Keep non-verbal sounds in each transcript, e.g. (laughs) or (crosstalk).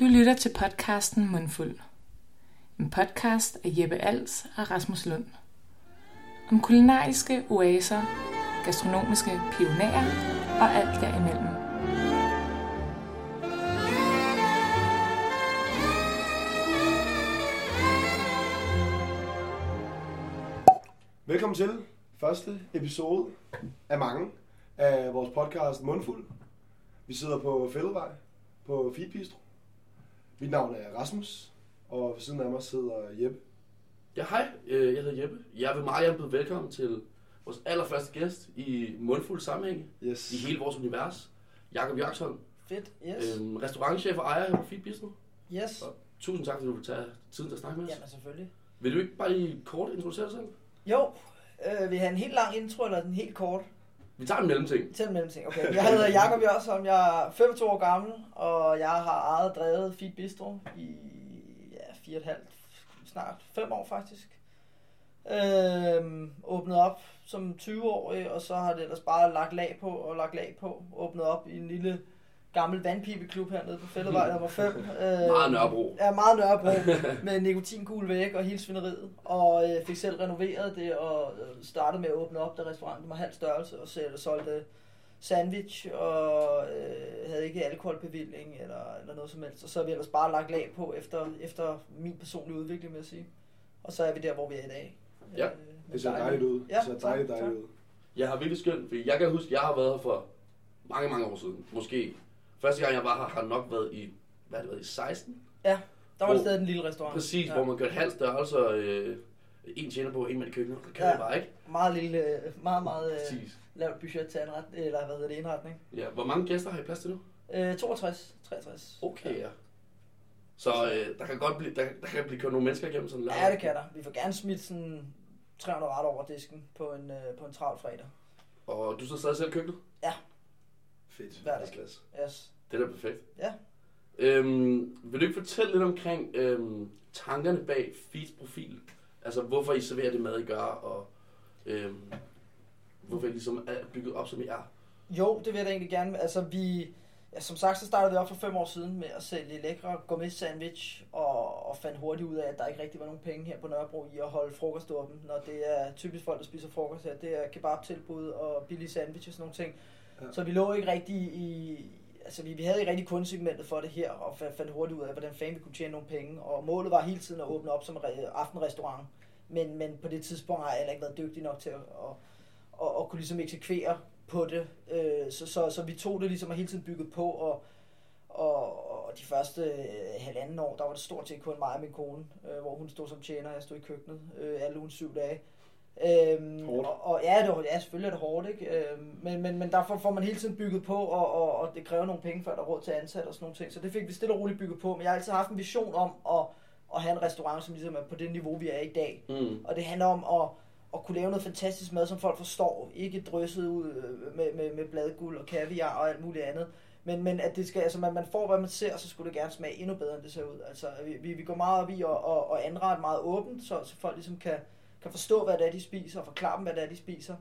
Du lytter til podcasten Mundfuld. En podcast af Jeppe Als og Rasmus Lund. Om kulinariske oaser, gastronomiske pionerer og alt derimellem. Velkommen til første episode af mange af vores podcast Mundfuld. Vi sidder på Fælledvej på Feed Bistro. Mit navn er Rasmus, og ved siden af mig sidder Jeppe. Ja, hej. Øh, Jeg hedder Jeppe. Jeg vil meget gerne byde velkommen til vores allerførste gæst i mundfuld sammenhæng Yes. i hele vores univers. Jakob Jaksholm, Fedt, yes. øhm, restaurantchef og ejer her på Feed Bistro. Yes. Og tusind tak, fordi du vil tage tiden til at snakke med os. Jamen selvfølgelig. Vil du ikke bare lige kort introducere dig selv? Jo, øh, vi har en helt lang intro, eller en helt kort Vi tager en mellemting. til en mellemting. Okay. Jeg hedder (laughs) Jakob Jørgensen, jeg er 25 år gammel, og jeg har ejet og drevet Feed Bistro i ja, fire og et halvt, snart fem år faktisk. Øhm, åbnet op som 20-årig, og så har det ellers bare lagt lag på og lagt lag på. Åbnet op i en lille gammel vandpibeklub hernede på (laughs) Fældevej nummer 5. Øh, Meget Nørrebro. Ja, meget Nørrebro, (laughs) med nikotinkugel væk og hele svineriet. Og øh, fik selv renoveret det og øh, startede med at åbne op, da restauranten var halv størrelse, og selv solgte sandwich og øh, havde ikke alkoholbevilling eller, eller noget som helst. Og så har vi ellers bare lagt lag på efter, efter min personlige udvikling, vil jeg sige. Og så er vi der, hvor vi er i dag. Ja, Øh, Det ser dejligt ud. Ja, det ser dejligt, tak. dejligt ud. Jeg har virkelig skønt, fordi jeg kan huske, jeg har været her for mange, mange år siden. Måske første gang, jeg var her, har nok været i, hvad har det været, i 16? Der var Hvor- stadig en lille restaurant. Præcis, ja. hvor man gør et halvt størrelse, og øh, en tjener på, en med i køkkenet. Det kører Ja. ja. bare, ikke? Meget lille, øh, meget, meget øh, Præcis. lavt budget til anret, eller hvad hedder det, indretning. Ja, hvor mange gæster har I plads til nu? Øh, 62, 63. Okay, ja. Så øh, der kan godt blive, der, der kan blive kørt nogle mennesker igennem sådan en Ja, det kan der. Vi får gerne smidt sådan 300 ret over disken på en, øh, på en travl fredag. Og du sidder stadig selv i køkkenet? Fedt. Hver dag. Yes. Det er da perfekt. Ja. Øhm, vil du ikke fortælle lidt omkring øhm, tankerne bag Feeds profil? Altså, hvorfor I serverer det mad, I gør, og øhm, hvorfor I ligesom er bygget op, som I er? Jo, det vil jeg da egentlig gerne. Altså, vi, ja, som sagt, så startede vi op for fem år siden med at sælge lækre gourmet sandwich, og, og fandt hurtigt ud af, at der ikke rigtig var nogen penge her på Nørrebro i at holde frokost åben, når det er typisk folk, der spiser frokost her. Det er kebabtilbud og billige sandwich og sådan nogle ting. Ja. Så vi lå ikke rigtig i... Altså, vi, vi havde ikke rigtig kundesegmentet for det her, og fandt hurtigt ud af, hvordan fanden vi kunne tjene nogle penge. Og målet var hele tiden at åbne op som aftenrestaurant. Men, men på det tidspunkt har jeg heller ikke været dygtig nok til at, at, at, at kunne ligesom eksekvere på det. Øh, så, så, så vi tog det ligesom og hele tiden bygget på, og, og, og de første øh, halvanden år, der var det stort set kun mig og min kone, øh, hvor hun stod som tjener, og jeg stod i køkkenet øh, alle ugen syv dage. Øhm, Hårdt. og, og ja, det ja, selvfølgelig er det hårdt, ikke? Øhm, men, men, men derfor får man hele tiden bygget på, og, og, og det kræver nogle penge, før der er råd til at ansætte og sådan nogle ting. Så det fik vi stille og roligt bygget på. Men jeg har altid haft en vision om at, at have en restaurant, som ligesom er på det niveau, vi er i dag. Mm. Og det handler om at, at kunne lave noget fantastisk mad, som folk forstår. Ikke drysset ud øh, med, med, med bladguld og kaviar og alt muligt andet. Men, men at det skal, altså man, man får, hvad man ser, så skulle det gerne smage endnu bedre, end det ser ud. Altså, vi, vi, vi går meget op i at, at, at anrette meget åbent, så, så folk ligesom kan, kan forstå, hvad det er, de spiser, og forklare dem, hvad det er, de spiser.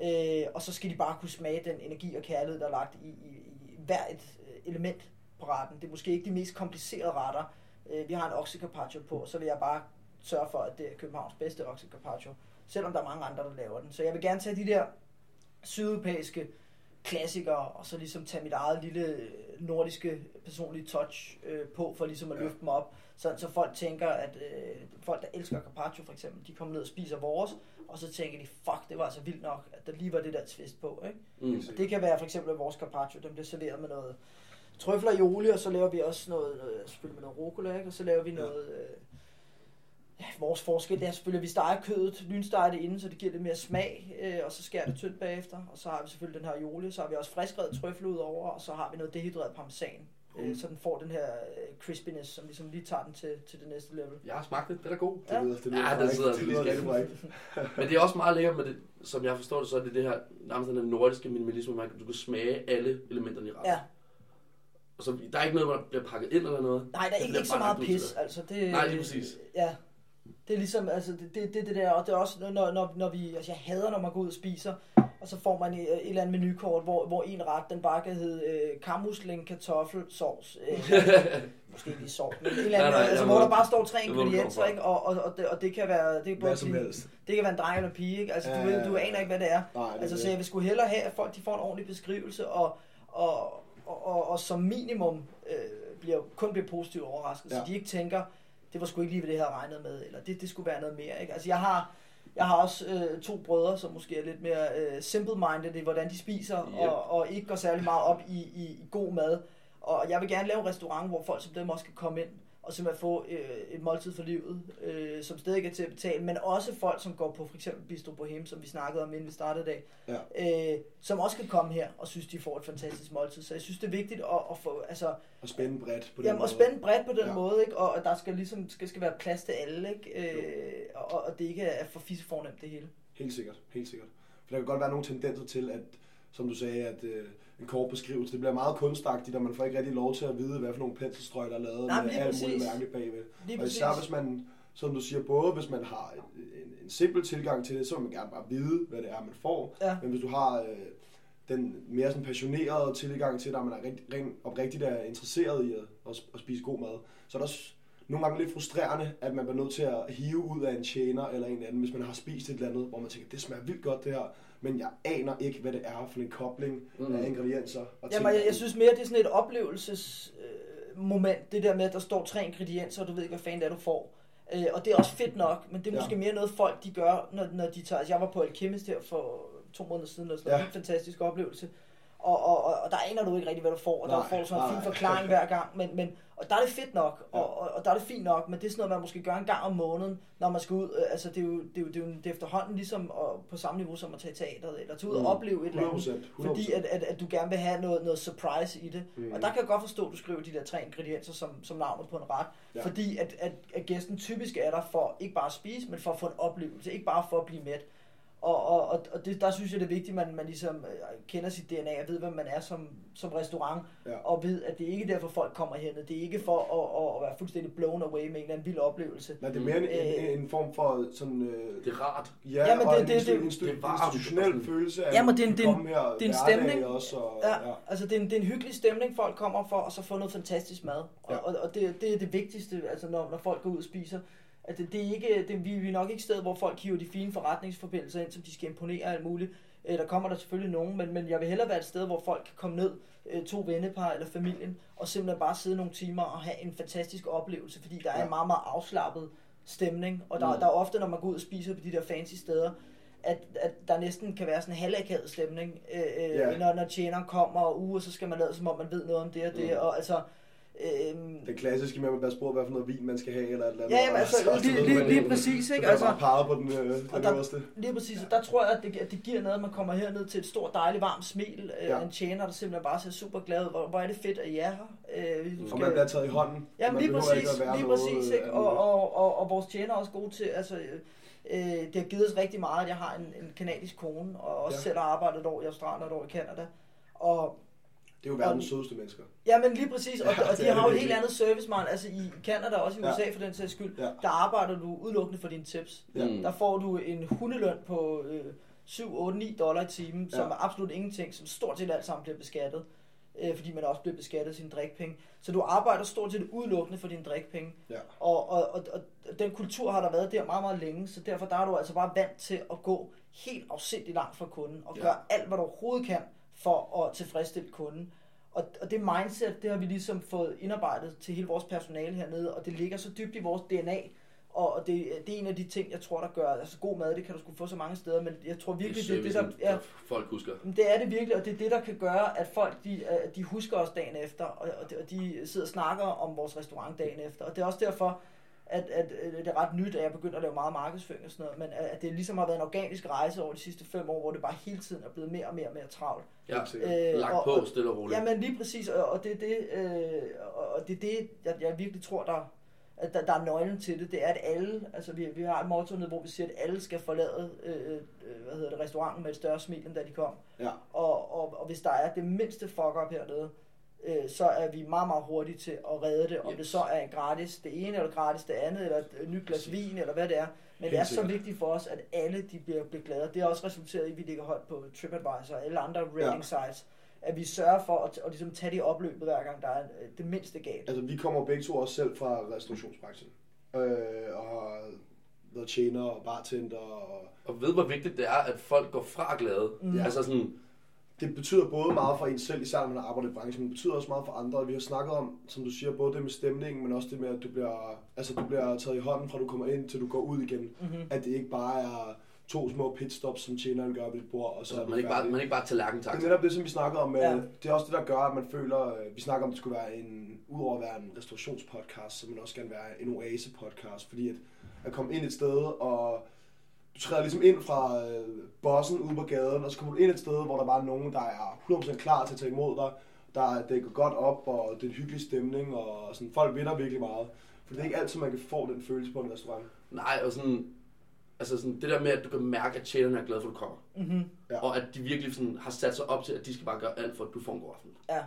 Øh, og så skal de bare kunne smage den energi og kærlighed, der er lagt i, i, i hver et øh, element på retten. Det er måske ikke de mest komplicerede retter. Øh, vi har en oxe carpaccio på, så vil jeg bare sørge for, at det er Københavns bedste oxe carpaccio. Selvom der er mange andre, der laver den. Så jeg vil gerne tage de der sydeuropæiske klassikere, og så ligesom tage mit eget lille øh, nordiske personlige touch øh, på, for ligesom at løfte dem op. Så, så folk tænker, at øh, folk, der elsker carpaccio for eksempel, de kommer ned og spiser vores, og så tænker de, fuck, det var altså vildt nok, at der lige var det der twist på. Ikke? Mm. Og det kan være for eksempel at vores carpaccio, den bliver serveret med noget trøfler i olie, og så laver vi også noget, noget selvfølgelig med noget rucola, ikke? og så laver vi Ja. noget... Øh, ja, vores forskel det er selvfølgelig, at vi steger kødet, lynsteger det inden, så det giver lidt mere smag, øh, og så skærer det tyndt bagefter. Og så har vi selvfølgelig den her olie, så har vi også friskrevet trøfler ud over, og så har vi noget dehydreret parmesan, øh, Mm. så den får den her øh, crispiness, som ligesom lige tager den til, til det næste level. Jeg har smagt det, det er god. Det lyder, det lyder Ja, den sidder det vi lyder rigtig frækt. (laughs) Men det er også meget lækkert med det, som jeg forstår det, så er det det her, nærmest den her nordiske minimalisme, man, du kan smage alle elementerne i retten. Ja, Og så, der er ikke noget, der bliver pakket ind eller noget. nej, der er Det ikke, ikke så meget pis, altså det... Nej, lige præcis. Ja, det er ligesom, altså det, det, det, det der, og det er også, når, når, når vi, altså jeg hader, når man går ud og spiser, og så får man et, et eller andet menukort, hvor, hvor en ret, den bare kan hedde øh, kammusling, kartoffel, sovs. Øh, (laughs) måske ikke lige sovs, men en eller Nej, anden, nej, altså, hvor ved- der bare står tre ingredienser, ikke? Og, og, og, det, og det kan være, det kan både som blive, helst. det kan være en dreng eller en pige, ikke? Altså, Ja, du, du aner ikke, hvad det er. Nej, det Altså, så jeg vil sgu hellere have, at folk de får en ordentlig beskrivelse, og, og, og, og, og som minimum øh, bliver, kun bliver positivt overrasket, ja. Ja. så de ikke tænker, det var sgu ikke lige, hvad det her regnet med, eller det, det skulle være noget mere. Ikke? Altså, jeg har, jeg har også øh, to brødre, som måske er lidt mere øh, simple-minded i, hvordan de spiser, Yep. og, og ikke går særlig meget op i, i, i god mad. Og jeg vil gerne lave en restaurant, hvor folk som dem også kan komme ind og simpelthen få øh, et måltid for livet, øh, som stadig er til at betale, men også folk, som går på for eksempel Bistro Bohem, som vi snakkede om, inden vi startede i dag, Ja. øh, som også kan komme her og synes, de får et fantastisk måltid. Så jeg synes, det er vigtigt at, at få, altså, Og spænde bredt på den jamen, måde. at spænde bredt på den ja. Ja. måde, ikke? og at der skal ligesom skal, skal være plads til alle, ikke? Øh, og, og det ikke er for fissefornemt det hele. Helt sikkert, helt sikkert. For der kan godt være nogle tendenser til, at, som du sagde, at øh, en kort beskrivelse, det bliver meget kunstagtigt, og man får ikke rigtig lov til at vide, hvad for nogle penselstrøg, der er lavet Nej, med alt muligt mærkeligt bagved. Lige og især hvis man, som du siger, både hvis man har en, en, en simpel tilgang til det, så vil man gerne bare vide, hvad det er, man får. Ja. Men hvis du har øh, den mere sådan passionerede tilgang til det, og man er rigt, rent oprigtigt er interesseret i at, at, at spise god mad, så er det også nogle gange lidt frustrerende, at man bliver nødt til at hive ud af en tjener eller en anden, hvis man har spist et eller andet, hvor man tænker, det smager vildt godt det her, men jeg aner ikke, hvad det er for en kobling Mm. af ingredienser. Og Jamen, jeg, jeg synes mere, det er sådan et oplevelses øh, det der med, at der står tre ingredienser, og du ved ikke, hvad fanden det er, du får. Øh, og det er også fedt nok, men det er Ja. måske mere noget, folk de gør, når, når de tager... Altså, jeg var på Alchemist her for to måneder siden, og sådan ja. Ja. en fantastisk oplevelse. Og, og, og, og der aner du ikke rigtig, hvad du får, og der Nej, får du sådan en fin forklaring hver gang. Men, men, og der er det fedt nok, Ja. og, og, og der er det fint nok, men det er sådan noget, man måske gør en gang om måneden, når man skal ud. Øh, Altså, det er jo, det er jo, det er jo det er efterhånden ligesom og på samme niveau som at tage i teateret, eller tage ud og Mm. opleve et eller andet. 100%, 100%. Fordi at, at, at du gerne vil have noget, noget surprise i det. Mm. Og der kan jeg godt forstå, at du skriver de der tre ingredienser som, som navnet på en ret. Ja. Fordi at, at, at gæsten typisk er der for ikke bare at spise, men for at få en oplevelse. Ikke bare for at blive mæt. Og, og, og, og det, der synes jeg, det er vigtigt, at man, man ligesom øh, kender sit DNA og ved, hvad man er som, som restaurant. Ja. Og ved, at det er ikke derfor, folk kommer hen. Det er ikke for at, at, at være fuldstændig blown away med en eller anden vild oplevelse. Nej, det er mere en, Øh. en, en form for sådan... Øh, Det er rart. ja, Jamen, og det- en det- instu- det- det er varmt. institutionel Sådan- følelse af Jamen, det er en- at det er en- komme her det er en stemning. Også, og, Ja, ja. altså det er, en, det er en hyggelig stemning, folk kommer for, og så få noget fantastisk mad. Og, Ja. og, og det, det er det vigtigste, altså når, når folk går ud og spiser. At det, det er ikke, det, vi, vi er nok ikke et sted, hvor folk hiver de fine forretningsforbindelser ind, som de skal imponere alt muligt. Øh, der kommer der selvfølgelig nogen, men, men jeg vil hellere være et sted, hvor folk kan komme ned, øh, to vennepar eller familien, og simpelthen bare sidde nogle timer og have en fantastisk oplevelse, fordi der er en meget, meget afslappet stemning. Og der, Mm. der er ofte, når man går ud og spiser på de der fancy steder, at, at der næsten kan være sådan en halvakavet stemning, øh, øh, Ja. når, når tjeneren kommer, og uge, så skal man lade som om, man ved noget om det og det, Mm. og altså... Øhm, Det klassiske med, at man bliver spurgt, hvad for noget vin man skal have, eller et eller andet. ja, jamen, og altså, så- så lige, lige, man- lige præcis, ikke? Altså, bare på den, øh, og den der- øverste. lige præcis, og der tror jeg, at det, at det giver noget, at man kommer herned til et stort, dejligt, varmt smil, øh, Ja. en tjener, der simpelthen bare ser super glad ud. Hvor, hvor er det fedt, at I er her. Øh, vi Og man bliver taget i hånden. Man lige præcis, at lige præcis, øh, ikke? Og, og, og, og vores tjener er også gode til, altså, øh, øh, det har givet os rigtig meget. Jeg har en, en kanadisk kone, og også Ja. ja. selv har arbejdet et år i Australien og et år i Canada. Og Det er jo verdens sødeste mennesker. Ja, men lige præcis, og, Ja, ja, og det de har jo et helt andet serviceman, altså i Canada og også i Ja. USA for den sags skyld, Ja. der arbejder du udelukkende for dine tips. Ja. Mm. Der får du en hundeløn på øh, 7, 8, 9 dollar i timen, som Ja. er absolut ingenting, som stort set alt sammen bliver beskattet, øh, fordi man også bliver beskattet af sine drikpenge. Så du arbejder stort set udelukkende for dine drikpenge. Ja. Og, og, og, og den kultur har der været der meget, meget længe, så derfor der er du altså bare vant til at gå helt afsindigt langt fra kunden, og Ja. gøre alt, hvad du overhovedet kan for at tilfredsstille kunden. Og, og det mindset, det har vi ligesom fået indarbejdet til hele vores personale hernede, og det ligger så dybt i vores DNA, og og det, det er en af de ting, jeg tror, der gør, altså god mad, det kan du sgu få så mange steder, men jeg tror virkelig, det er det, der, ja, folk husker. det er det virkelig, og det er det, der kan gøre, at folk de, at de husker os dagen efter, og, og de sidder og snakker om vores restaurant dagen efter. Og det er også derfor, at, at, at det er ret nyt, at jeg begynder at lave meget markedsføring og sådan noget, men at, at det ligesom har været en organisk rejse over de sidste fem år, hvor det bare hele tiden er blevet mere og mere og mere travlt. Ja. Øh, lagt og- på stille og roligt. Jamen lige præcis, og, og det er det, øh, og det, er det jeg, jeg virkelig tror, der, at der, der er nøglen til det. Det er, at alle, altså vi, vi har et motto nede, hvor vi siger, at alle skal forlade øh, øh, hvad hedder det, restauranten med et større smil, end da de kom. Ja. Og, og, og hvis der er det mindste fuck-up hernede, øh, så er vi meget, meget hurtige til at redde det. Om Yes. det så er en gratis det ene, eller gratis det andet, eller et nyt glas vin, eller hvad det er. Men det er så vigtigt for os, at alle de bliver, bliver glade. Det har også resulteret i, at vi ligger højt på TripAdvisor og alle andre rating sites. at vi sørger for at, at ligesom tage det opløbet hver gang, der er øh, det mindste galt. Altså, vi kommer begge to også selv fra restaurationsbranchen. Øh, og har været tjener og bartender. Og Og ved, hvor vigtigt det er, at folk går fra glade. Mm. Altså sådan, det betyder både meget for en selv, især når man arbejder i branchen, men det betyder også meget for andre. Vi har snakket om, som du siger, både det med stemningen, men også det med, at du bliver, altså, du bliver taget i hånden fra du kommer ind, til du går ud igen. Mm-hmm. At det ikke bare er to små pitstops, som tjeneren gør ved dit bord, og så så er man ikke bare, man ikke bare Det tallerkentaxa. er netop det, som vi snakker om. Ja. Ja. Det er også det, der gør, at man føler, øh, vi snakker om, at det skulle være en, udover at være en restaurationspodcast, så man også gerne være en oase-podcast, fordi at, at komme ind et sted, og du træder ligesom ind fra øh, bossen ude på gaden, og så kommer du ind et sted, hvor der bare er nogen, der er 100% klar til at tage imod dig, der er dækket godt op, og det er en hyggelig stemning, og sådan, folk vinder virkelig meget. For det er ikke altid, man kan få den følelse på en restaurant. Nej, og sådan, altså sådan, det der med, at du kan mærke, at tjenerne er glade for, at du kommer. Mm-hmm. Ja. Og at de virkelig sådan, har sat sig op til, at de skal bare gøre alt for, at du får en god aften. Ja.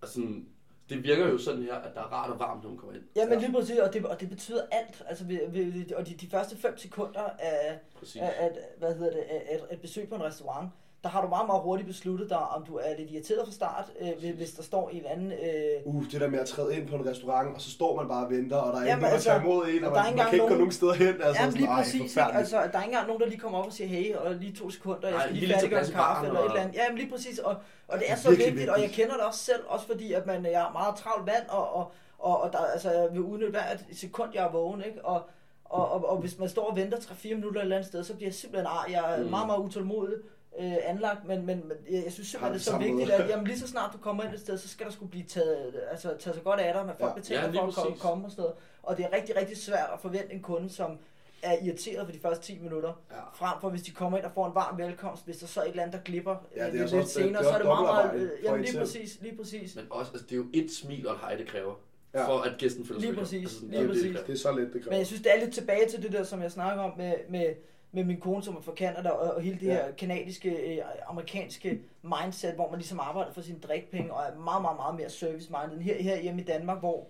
Og sådan, det virker jo sådan her, at der er rart og varmt, når man kommer ind. Ja, men lige præcis, og det, og det betyder alt. Altså, vi, vi, og de, de første 5 sekunder af, af, af, hvad hedder det, af, af et besøg på en restaurant, der har du meget, meget hurtigt besluttet dig, om du er lidt irriteret fra start, øh, hvis- der står en eller anden... Øh, Uh, det der med at træde ind på en restaurant, og så står man bare og venter, og der er Jamen, ikke nogen, der altså, tager imod en, og og der er man, man kan ikke gå nogen- nogen steder hen. Altså, ja, lige præcis. Ikke? Altså, der er ikke engang nogen, der lige kommer op og siger, hey, og lige to sekunder, jeg skal lige lige færdiggøre en kaffe eller et eller andet. Ja, men lige præcis. Og, og det er så virkelig vigtigt, og jeg vigtigt. kender det også selv, også fordi, at man jeg er meget travlt vand, og, og, og, og der, altså, jeg vil udnytte hvert sekund, jeg er vågen, ikke? Og, og, og, og hvis man står og venter 3-4 minutter et eller andet sted, så bliver jeg simpelthen ar. Jeg er Mm. meget, meget utålmodig øh, anlagt, men, men, men jeg, synes simpelthen, det er så vigtigt, at jamen, lige så snart du kommer ind et sted, så skal der skulle blive taget, altså, taget så godt af dig, med folk Ja. betaler Ja, for at komme, komme og sådan noget. Og det er rigtig, rigtig svært at forvente en kunde, som er irriteret for de første 10 minutter, Ja. frem for hvis de kommer ind og får en varm velkomst, hvis der så er et eller andet, der glipper Ja, det er lidt, altså lidt senere, det så er det meget, meget... Øh, jamen en lige præcis, lige præcis. Men også, altså, det er jo et smil og et hej, det kræver, Ja. for at gæsten føler sig Lige præcis, sådan, lige det er præcis. det Det er så let, det Men kræver. jeg synes, det er lidt tilbage til det der, som jeg snakker om med, med, med min kone, som er fra Canada, og, og hele det Ja. her kanadiske, øh, amerikanske mindset, hvor man ligesom arbejder for sine drikpenge, og er meget, meget, meget mere service-minded, her, her hjemme i Danmark, hvor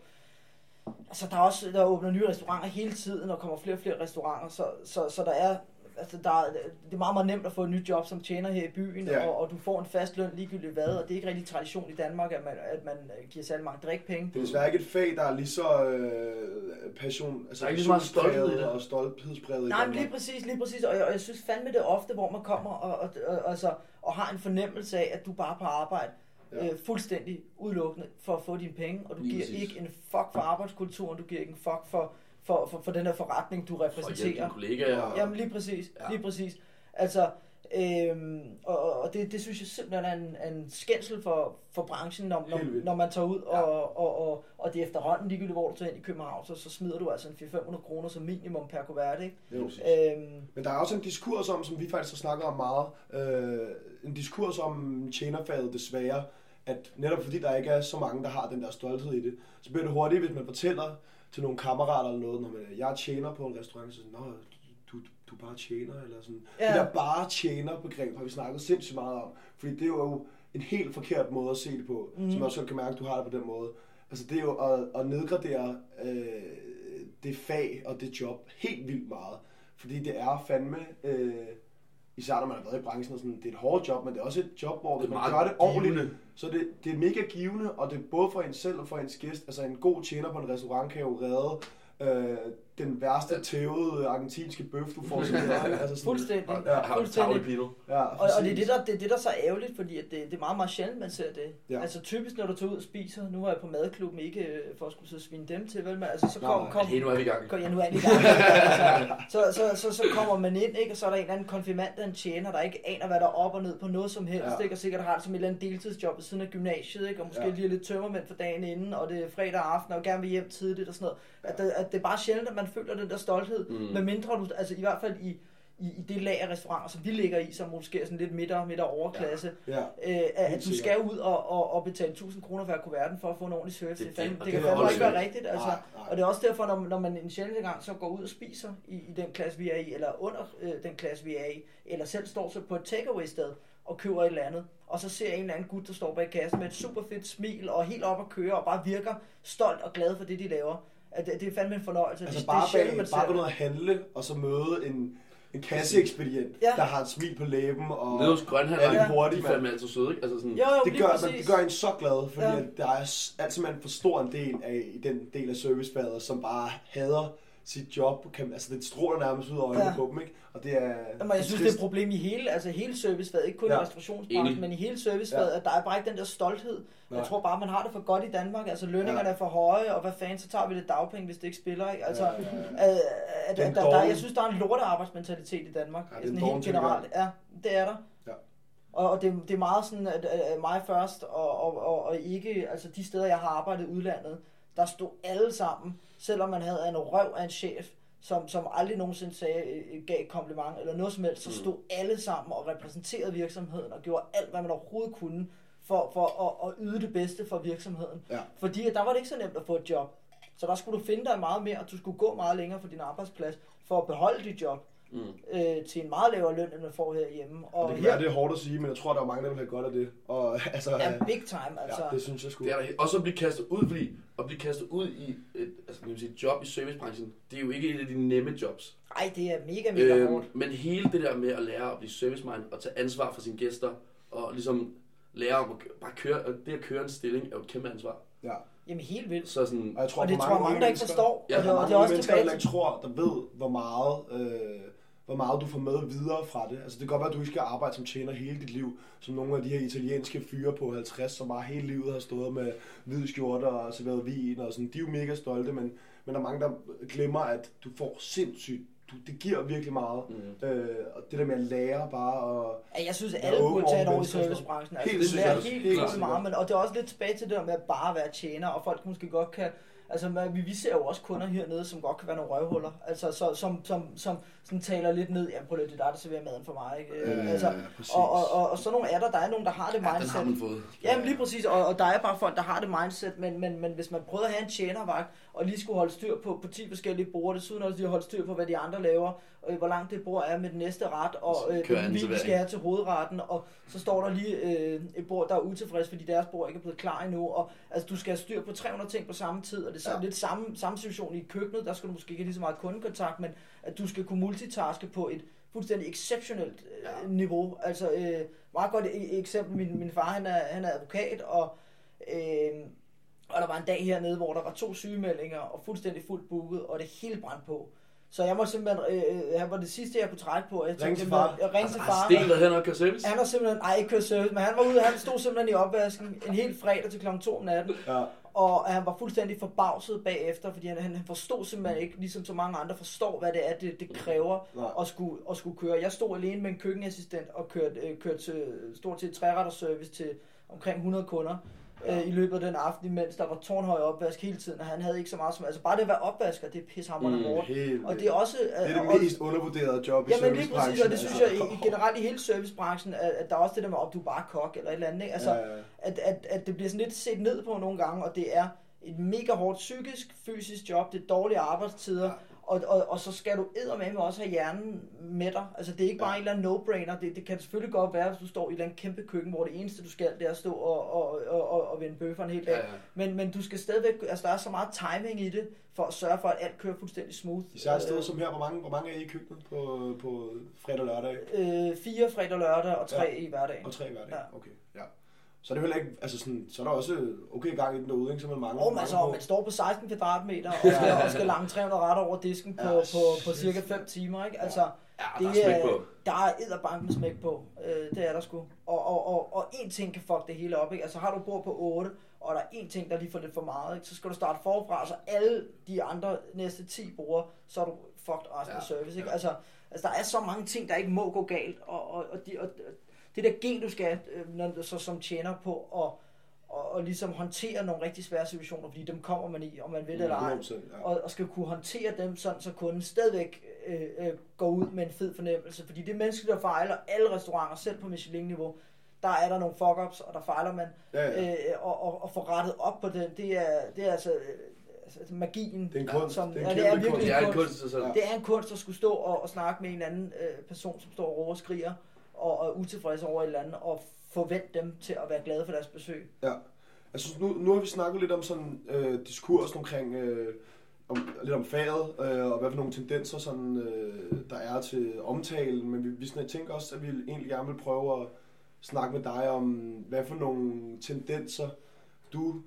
altså, der er også der åbner nye restauranter hele tiden, og kommer flere og flere restauranter, så, så, så der er Altså, der, er- det er meget, meget nemt at få et nyt job som tjener her i byen, Ja. og, og du får en fast løn ligegyldigt hvad, og det er ikke rigtig tradition i Danmark, at man, at man øh, giver særlig mange drikpenge. Det er desværre ikke et fag, der er lige så øh, passion, altså Der er ikke lige så meget stolthed i passionspræget det. og stolthedspræget i Nej, men lige præcis, lige præcis. Og jeg, og jeg synes fandme det ofte, hvor man kommer og, og, og, altså, og har en fornemmelse af, at du bare er på arbejde ja. øh, fuldstændig udelukkende for at få dine penge, og du Lige giver præcis. ikke en fuck for arbejdskulturen, du giver ikke en fuck for, for, for, for den her forretning, du For at hjælpe dine repræsenterer. kollegaer. og- Jamen lige præcis, Ja. lige præcis. Altså, øhm, og, og det, det synes jeg simpelthen er en, en skændsel for, for branchen, når, når, når man tager ud, Ja. og, og, og, og det er efterhånden ligegyldigt, hvor du tager ind i København, så, så smider du altså en 400-500 kroner som minimum per kuvert, ikke? Jo. Øhm, Men der er også en diskurs om, som vi faktisk har snakket om meget, øh, en diskurs om tjenerfaget desværre, at netop fordi der ikke er så mange, der har den der stolthed i det, så bliver det hurtigt, hvis man fortæller til nogle kammerater eller noget, når man, jeg er tjener på en restaurant, så sådan, Nå, du, du bare tjener, eller sådan. Ja. Det der bare tjener begreb har vi snakket sindssygt meget om, fordi det er jo en helt forkert måde at se det på, mm. Som også kan mærke, at du har det på den måde. Altså det er jo at, at nedgradere øh, det fag og det job helt vildt meget. Fordi det er fandme, øh, især når man har været i branchen, og sådan, det er et hårdt job, men det er også et job, hvor Det hvis man gør det ordentligt, givende. så det, det er mega givende, og det er både for en selv og for ens gæst. Altså en god tjener på en restaurant kan jo redde øh, den værste tævede argentinske bøf, du får (laughs) til altså sådan, Fuldstændig. Og Ja, fuldstændig. Ja, Og, og det, er det, der, det er det, der er så ærgerligt, fordi at det, det er meget, meget sjældent, man ser det. Ja. Altså typisk, når du tager ud og spiser, nu var jeg på madklubben, ikke øh, for at skulle så svine dem til, vel, men altså så Nej, kom, Hey, nu er vi i gang. kom ja, nu er jeg i gang. altså, (laughs) så, så, så, så, kommer man ind, ikke, og så er der en eller anden konfirmand, der er en tjener, der ikke aner, hvad der er op og ned på noget som helst, Ja. ikke, og sikkert har det som et eller andet deltidsjob ved siden af gymnasiet, ikke, og måske Ja. lige er lidt tømmermænd for dagen inden, og det er fredag aften, og gerne vil hjem tidligt og sådan noget. At, det, at det er bare sjældent, at man føler den der stolthed, Mm. med mindre du, altså i hvert fald i, i, i det lag af restauranter, som vi ligger i, som måske er sådan lidt midter, midter overklasse, Ja. øh, at, du skal ud og, og, og betale 1000 kroner hver kuverten for at få en ordentlig service. Det- Det, det, det- kan fandme ikke være rigtigt. Altså. Nej, nej. Og det er også derfor, når, når man en sjældent gang så går ud og spiser i, i den klasse, vi er i, eller under øh, den klasse, vi er i, eller selv står så på et takeaway-sted og køber et eller andet, og så ser en eller anden gut, der står bag kassen med et super fedt smil og helt op at køre og bare virker stolt og glad for det, de laver. At det, det er fandme en fornøjelse. Altså det, bare, det er sjældent, bag, bare gå ned og handle, og så møde en, en kasseekspedient, Ja. der har et smil på læben og Nede hos Grønhandleren, er ja. lidt hurtig, de er fandme altid søde, ikke? Altså sådan, Jo, jo, Det gør, man, det gør en så glad, fordi Ja. ja. der er altid man for stor en del af i den del af servicefaget, som bare hader sit job. Kan, altså det stråler nærmest ud af øjnene Ja. på dem, ikke? Og det er Jamen, jeg synes, det er et problem i hele, altså hele servicefaget, ikke kun ja. i restaurationsbranchen, men i hele servicefaget, Ja. at der er bare ikke den der stolthed. Jeg Nej. tror bare, man har det for godt i Danmark. Altså lønningerne Ja. er for høje, og hvad fanden, så tager vi lidt dagpenge, hvis det ikke spiller. Ikke? Altså, Ja, ja, ja. at, at, Det er der, der, jeg synes, der er en lortearbejdsmentalitet i Danmark. Ja, det er sådan helt generelt. Ja, det er der. Ja. Og, og det, det er meget sådan, at, at mig først, og, og, og, og ikke, altså de steder, jeg har arbejdet udlandet, der stod alle sammen, selvom man havde en røv af en chef, som, som aldrig nogensinde sagde, øh, gav et kompliment eller noget som helst, så Mm. stod alle sammen og repræsenterede virksomheden og gjorde alt, hvad man overhovedet kunne for, for at, at yde det bedste for virksomheden. Ja. Fordi der var det ikke så nemt at få et job. Så der skulle du finde dig meget mere, og du skulle gå meget længere fra din arbejdsplads for at beholde dit job mm. øh, til en meget lavere løn, end man får herhjemme. Og, Og det kan her, være, det er hårdt at sige, men jeg tror, der er mange, der vil have godt af det. Og (laughs) altså, ja, big time, altså. ja, det synes jeg sgu. Det er der, og så blive kastet ud, fordi at blive kastet ud i et, altså, kan man sige, job i servicebranchen, det er jo ikke et af de nemme jobs. Ej, det er mega, mega Øhm, hårdt. men hele det der med at lære at blive servicemand og tage ansvar for sine gæster, og ligesom lære om at bare køre, og det at køre en stilling er jo et kæmpe ansvar. Ja. Jamen helt vildt. Så sådan, Og jeg tror, Og det for tror mange, der ikke forstår. Ja, og det, og er det er mange også mennesker, tilbage der til... ikke tror, der ved, hvor meget, øh, hvor meget du får med videre fra det. Altså det kan godt være, at du ikke skal arbejde som tjener hele dit liv, som nogle af de her italienske fyre på 50, som bare hele livet har stået med hvide skjorter og serveret vin og sådan. De er jo mega stolte, men, men der er mange, der glemmer, at du får sindssygt, du, det giver virkelig meget. mm. Øh, og det der med at lære bare og... Ja, jeg synes, at alle burde tage et år i servicebranchen. Altså, Helt det lærer helt, Helt helt meget, men, og det er også lidt tilbage til det der med at bare være tjener, og folk måske godt kan... Altså, vi, vi ser jo også kunder hernede, som godt kan være nogle røvhuller. Altså, så, som, som, som sådan taler lidt ned. Ja, prøv lige, det er dig, der serverer maden for mig. Ikke? Øh, altså, og, og, og, og, så nogle er der, der er nogen, der har det ja, den mindset. har man fået. Ja, men lige præcis, og, og der er bare folk, der har det mindset, men, men, men hvis man prøver at have en tjenervagt, og lige skulle holde styr på, på 10 forskellige borde, desuden også lige holde styr på, hvad de andre laver, og hvor langt det bord er med den næste ret, og øh, hvilken vi skal have til hovedretten, og så står der lige øh, et bord, der er utilfreds, fordi deres bord ikke er blevet klar endnu, og altså, du skal have styr på 300 ting på samme tid, og det er sådan Ja. lidt samme, samme situation i køkkenet, der skal du måske ikke have lige så meget kundekontakt, men at du skal kunne multitaske på et fuldstændig exceptionelt øh, niveau. Altså, øh, meget godt e- eksempel, min, min far, han er, han er advokat, og, øh, og der var en dag hernede, hvor der var to sygemeldinger, og fuldstændig fuldt booket, og det hele brændte på. Så jeg må simpelthen, øh, øh, han var det sidste, jeg kunne trække på. Jeg Ring til tænkte, far. Jeg ringte til Har far. Sten været hen og kørt service? Han var simpelthen, ej ikke kørt service, men han var ude, han stod simpelthen i opvasken en hel fredag til kl. 2 om natten, Ja, og han var fuldstændig forbavset bagefter, fordi han, han forstod simpelthen ikke, ligesom så mange andre forstår, hvad det er, det, det kræver nej. at skulle, at skulle køre. Jeg stod alene med en køkkenassistent og kørte, øh, kørte til, stort set træretter service til omkring 100 kunder Ja. øh, i løbet af den aften, imens der var tårnhøj opvask hele tiden, og han havde ikke så meget som... Altså bare det at være opvasker, det er pissehammerende Mm, hårdt. Og det er også... det er og- det mest undervurderede job i Jamen lige præcis, og det synes altså. jeg i, i generelt i hele servicebranchen, at, at der er også det der med, at du er bare kok eller et eller andet. Ikke? Altså, ja, ja. at, at, at det bliver sådan lidt set ned på nogle gange, og det er et mega hårdt psykisk, fysisk job, det er dårlige arbejdstider, Ja. Og, og, og så skal du eddermame også have hjernen med dig. Altså det er ikke bare Ja. en eller anden no-brainer, det, det kan selvfølgelig godt være, hvis du står i et eller andet kæmpe køkken, hvor det eneste du skal, det er at stå og, og, og, og, og vende bøffer en hel dag. Ja, ja. Men, men du skal stadigvæk, altså der er så meget timing i det, for at sørge for, at alt kører fuldstændig smooth. Især et sted Øh, som her, hvor mange, hvor mange er I i køkkenet på, på fredag og lørdag? Øh, fire fredag, lørdag og tre Ja. i hverdagen. Og tre hverdag? Ja. Okay. Så er det heller ikke, altså sådan, så er der også okay gang i den derude, ikke? Så man mange, man, mange altså, på. man står på 16 kvadratmeter og skal, og skal lange 300 retter over disken på, Ja, på, på cirka 5 timer. Ikke? Altså, Ja, der er det er, på. der er edderbanken smæk på. Øh, det er der sgu. Og, og, og, og én ting kan fuck det hele op. Ikke? Altså har du bord på 8, og der er én ting, der lige får lidt for meget, ikke? så skal du starte forfra, så alle de andre næste 10 bruger, så er du fucked resten af Ja, service. Ikke? ja. Altså, altså, der er så mange ting, der ikke må gå galt, og, og, og, de, og det der gen, du skal øh, når, så som tjener på, og, og, og ligesom håndtere nogle rigtig svære situationer, fordi dem kommer man i, om man vil det eller ej 100%, ja. og, og skal kunne håndtere dem, sådan, så kunden stadigvæk øh, øh, går ud med en fed fornemmelse. Fordi det er mennesker, der fejler alle restauranter, selv på Michelin-niveau. Der er der nogle fuck-ups, og der fejler man. Ja, ja. Øh, og, og, og få rettet op på den, det er, det er altså, øh, altså magien. Det er en kunst. Som, det er ja, en det er virkelig kunst. Det er en kunst. Det er en kunst at skulle stå og, og snakke med en anden øh, person, som står og råber og skriger, og, og er utilfreds over et eller andet, og forvente dem til at være glade for deres besøg. Ja. Altså nu, nu har vi snakket lidt om sådan øh, diskurs omkring øh, om, lidt om faget, øh, og hvad for nogle tendenser sådan, øh, der er til omtalen, men vi, vi sådan, jeg tænker også, at vi egentlig gerne vil prøve at snakke med dig om, hvad for nogle tendenser du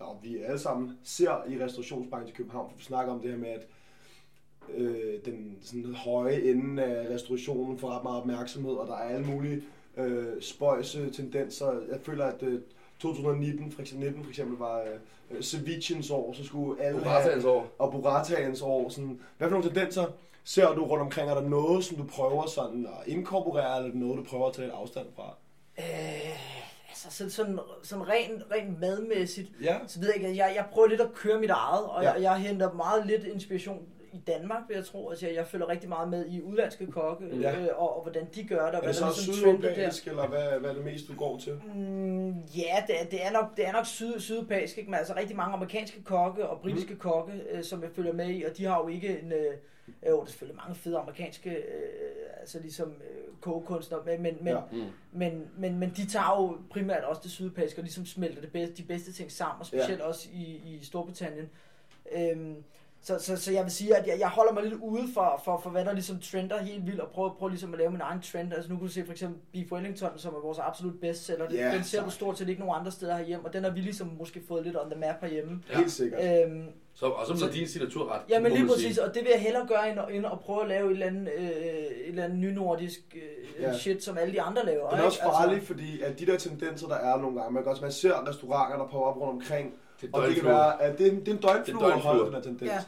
og vi alle sammen ser i restaurationsbranchen i København, for vi snakker om det her med, at øh, den sådan høje ende af restaurationen får ret meget opmærksomhed, og der er alle mulige øh, spøjse tendenser. Jeg føler, at øh, 2019 for eksempel, 19 for eksempel var øh, cevichens år, så skulle alle Burrataens år. og burrataens år. Sådan, hvad for nogle tendenser ser du rundt omkring? Er der noget, som du prøver sådan at inkorporere, eller er noget, du prøver at tage lidt afstand fra? Øh, altså sådan, sådan, sådan rent, rent madmæssigt, Ja. så ved jeg ikke, jeg, jeg prøver lidt at køre mit eget, og Ja. jeg, jeg henter meget lidt inspiration i Danmark, vil jeg tro. Altså, jeg, jeg følger rigtig meget med i udlandske kokke, Ja. øh, og, og, hvordan de gør det, og Er hvad det så der ligesom der. sydeuropæisk, eller hvad, hvad er det mest, du går til? Mm, ja, det er, det er nok, det er nok syd, sydeuropæisk, ikke? Men altså rigtig mange amerikanske kokke og britiske mm. kokke, øh, som jeg følger med i, og de har jo ikke en... Øh, jo, der er selvfølgelig mange fede amerikanske, øh, altså ligesom øh, kogekunstnere, men, men, men, Ja. Mm. men, men, men de tager jo primært også det sydeuropæiske, og ligesom smelter det bedste, de bedste ting sammen, og specielt ja. også i, i Storbritannien. Øhm, så, så, så jeg vil sige, at jeg, jeg holder mig lidt ude for, for, for hvad der ligesom trender helt vildt, og prøver, prøver ligesom at lave min egen trend. Altså nu kan du se for eksempel Beef Wellington, som er vores absolut bestseller. Den, Ja, den ser du stort set ikke nogen andre steder herhjemme, og den har vi ligesom måske fået lidt on the map herhjemme. Ja. Helt sikkert. Øhm, Så, og så bliver din signaturret. Ja, men lige præcis, sige. og det vil jeg hellere gøre, end at, end at prøve at lave et eller andet, øh, et eller andet nynordisk øh, Ja. shit, som alle de andre laver. Den er også farlig, fordi at de der tendenser, der er nogle gange, man, kan også, man ser restauranter, der popper op rundt omkring, Det er og det kan være, at det, er- det er en døgnflue Det er at holde døgnflue. den her tendens. Ja.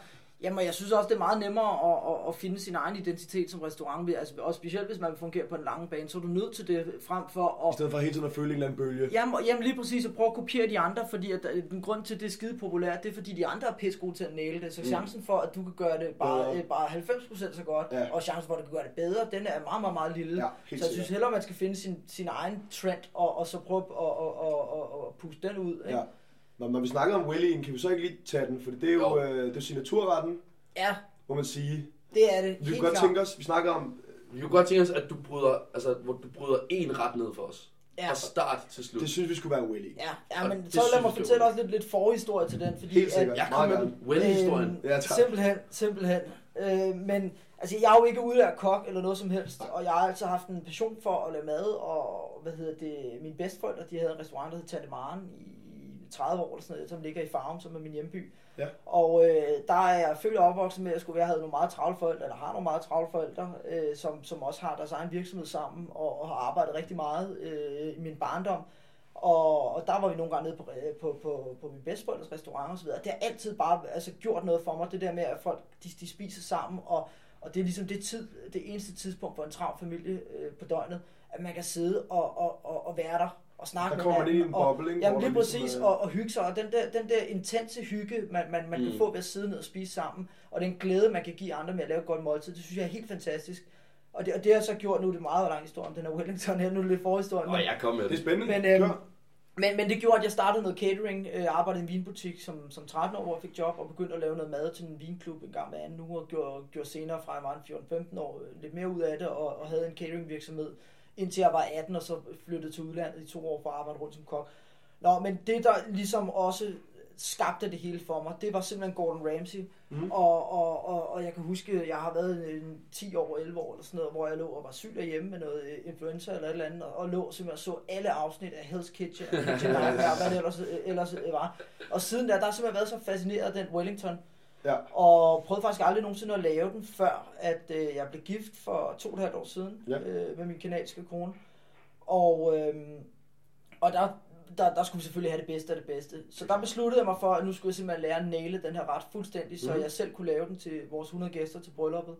Jamen, jeg synes også, det er meget nemmere at, at, at finde sin egen identitet som restaurant. Altså, og specielt hvis man vil fungere på en lang bane, så er du nødt til det frem for I at... stedet for hele tiden at føle en eller anden bølge. Jamen, jamen lige præcis at prøve at kopiere de andre, fordi at øh, den grund til, at det er skide populært, det er fordi de andre er pisse gode til at næle det. Så Mm. chancen for, at du kan gøre det bare, øh, bare 90% så godt, Ja. og chancen for, at du kan gøre det bedre, den er meget, meget, meget lille. Ja, så jeg synes hellere, man skal finde sin, sin egen trend, og, og så prøve at, at, at, at, at puste den ud. Ikke? Ja. Når, når vi snakker om Willien, kan vi så ikke lige tage den, for det er jo, Jo. øh, det er jo signaturretten, ja, må man sige. det er det. Vi helt kunne godt klart. tænke os, vi snakker om, Vi kunne godt tænke os, at du bryder, altså, hvor du bryder en ret ned for os. Ja. Fra start til slut. det synes vi skulle være Willien. Ja, ja men det så lad mig jeg fortælle også lidt, lidt forhistorie til den, fordi Helt sikkert. Jeg Meget kom med den well-historien. Øhm, Ja, tak. Simpelthen, simpelthen. Øh, men altså, jeg er jo ikke ude af kok eller noget som helst, Nej. og jeg har altid haft en passion for at lave mad, og hvad hedder det, mine bedsteforældre, de havde en restaurant, der hed Tante Maren i 30 år eller sådan noget, som ligger i Farum, som er min hjemby. Ja. Og øh, der er jeg født og opvokset med, at jeg skulle jeg havde nogle meget travle forældre, eller har nogle meget travle forældre, øh, som, som også har deres egen virksomhed sammen, og, og har arbejdet rigtig meget øh, i min barndom. Og, og der var vi nogle gange nede på, øh, på, på, på min bedsteforældres restaurant og så videre. Det har altid bare altså, gjort noget for mig, det der med, at folk de, de spiser sammen, og, og det er ligesom det, tid, det eneste tidspunkt for en travl familie øh, på døgnet, at man kan sidde og, og, og, og være der og snakke Der med kommer en hinanden, og- boble, ikke? Jamen lige der ligesom præcis, er- og, og hygge sig, og den der, den der intense hygge, man, man, man mm. kan få ved at sidde ned og spise sammen, og den glæde, man kan give andre med at lave et godt måltid, det synes jeg er helt fantastisk. Og det, og det har så gjort, nu er det meget lang historie om den her Wellington her, nu er det lidt forhistorie, Og jeg kom med Det er spændende. Men, øhm, men, men det gjorde, at jeg startede noget catering. Øh, Jeg arbejdede i en vinbutik som, som 13 år, hvor jeg fik job og begyndte at lave noget mad til en vinklub en gang hver anden uge, og gjorde, gjorde senere fra jeg var en 14-15 år øh, lidt mere ud af det, og, og havde en cateringvirksomhed, indtil jeg var 18, og så flyttede til udlandet i to år for at arbejde rundt som kok. Nå, men det der ligesom også skabte det hele for mig, det var simpelthen Gordon Ramsay. Mhm. Og, og, og, og jeg kan huske, at jeg har været en 10 år, 11 år eller sådan noget, hvor jeg lå og var syg derhjemme med noget øh, influenza eller et eller andet, og, og lå simpelthen og så alle afsnit af Hell's Kitchen, og Kitchen Nightmare, hvad det ellers, øh, ellers øh, var. Og siden da, der har simpelthen været så fascineret af den Wellington, Ja. og prøvede faktisk aldrig nogensinde at lave den, før at øh, jeg blev gift for to og et halvt år siden Ja. øh, med min kanadiske kone. Og, øh, og der, der, der skulle vi selvfølgelig have det bedste af det bedste. Så der besluttede jeg mig for, at nu skulle jeg simpelthen lære at næle den her ret fuldstændig, så Mhm. jeg selv kunne lave den til vores 100 gæster til brylluppet.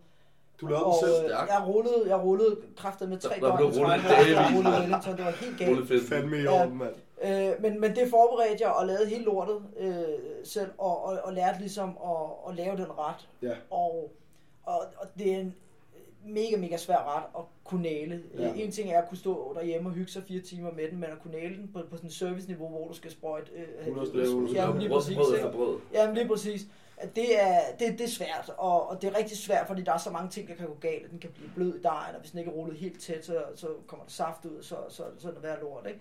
Du lavede og den selv. øh, stærkt. jeg rullede, jeg rullede kraftet med tre Der- der døgn. blev rullet og jeg rullede Wellington, det var helt galt. Rulle fedt. Fandme i orden, mand. Øh, men, men det forberedte jeg og lavede helt lortet øh, selv, og, og, og lærte ligesom at, at lave den ret. Ja. Og, og, og det er en mega, mega svær ret at kunne næle. Ja. Ja. En ting er at kunne stå derhjemme og hygge sig fire timer med den, men at kunne næle den på, på sådan et serviceniveau, hvor du skal sprøjte... Øh, 100 øh, stykker. Jamen lige præcis. Brød. Jamen lige præcis. At Det er, det, det er svært, og, og det er rigtig svært, fordi der er så mange ting, der kan gå galt. Den kan blive blød i dejen, og hvis den ikke er rullet helt tæt, så, så kommer der saft ud, så, så, så er det værd lort, ikke?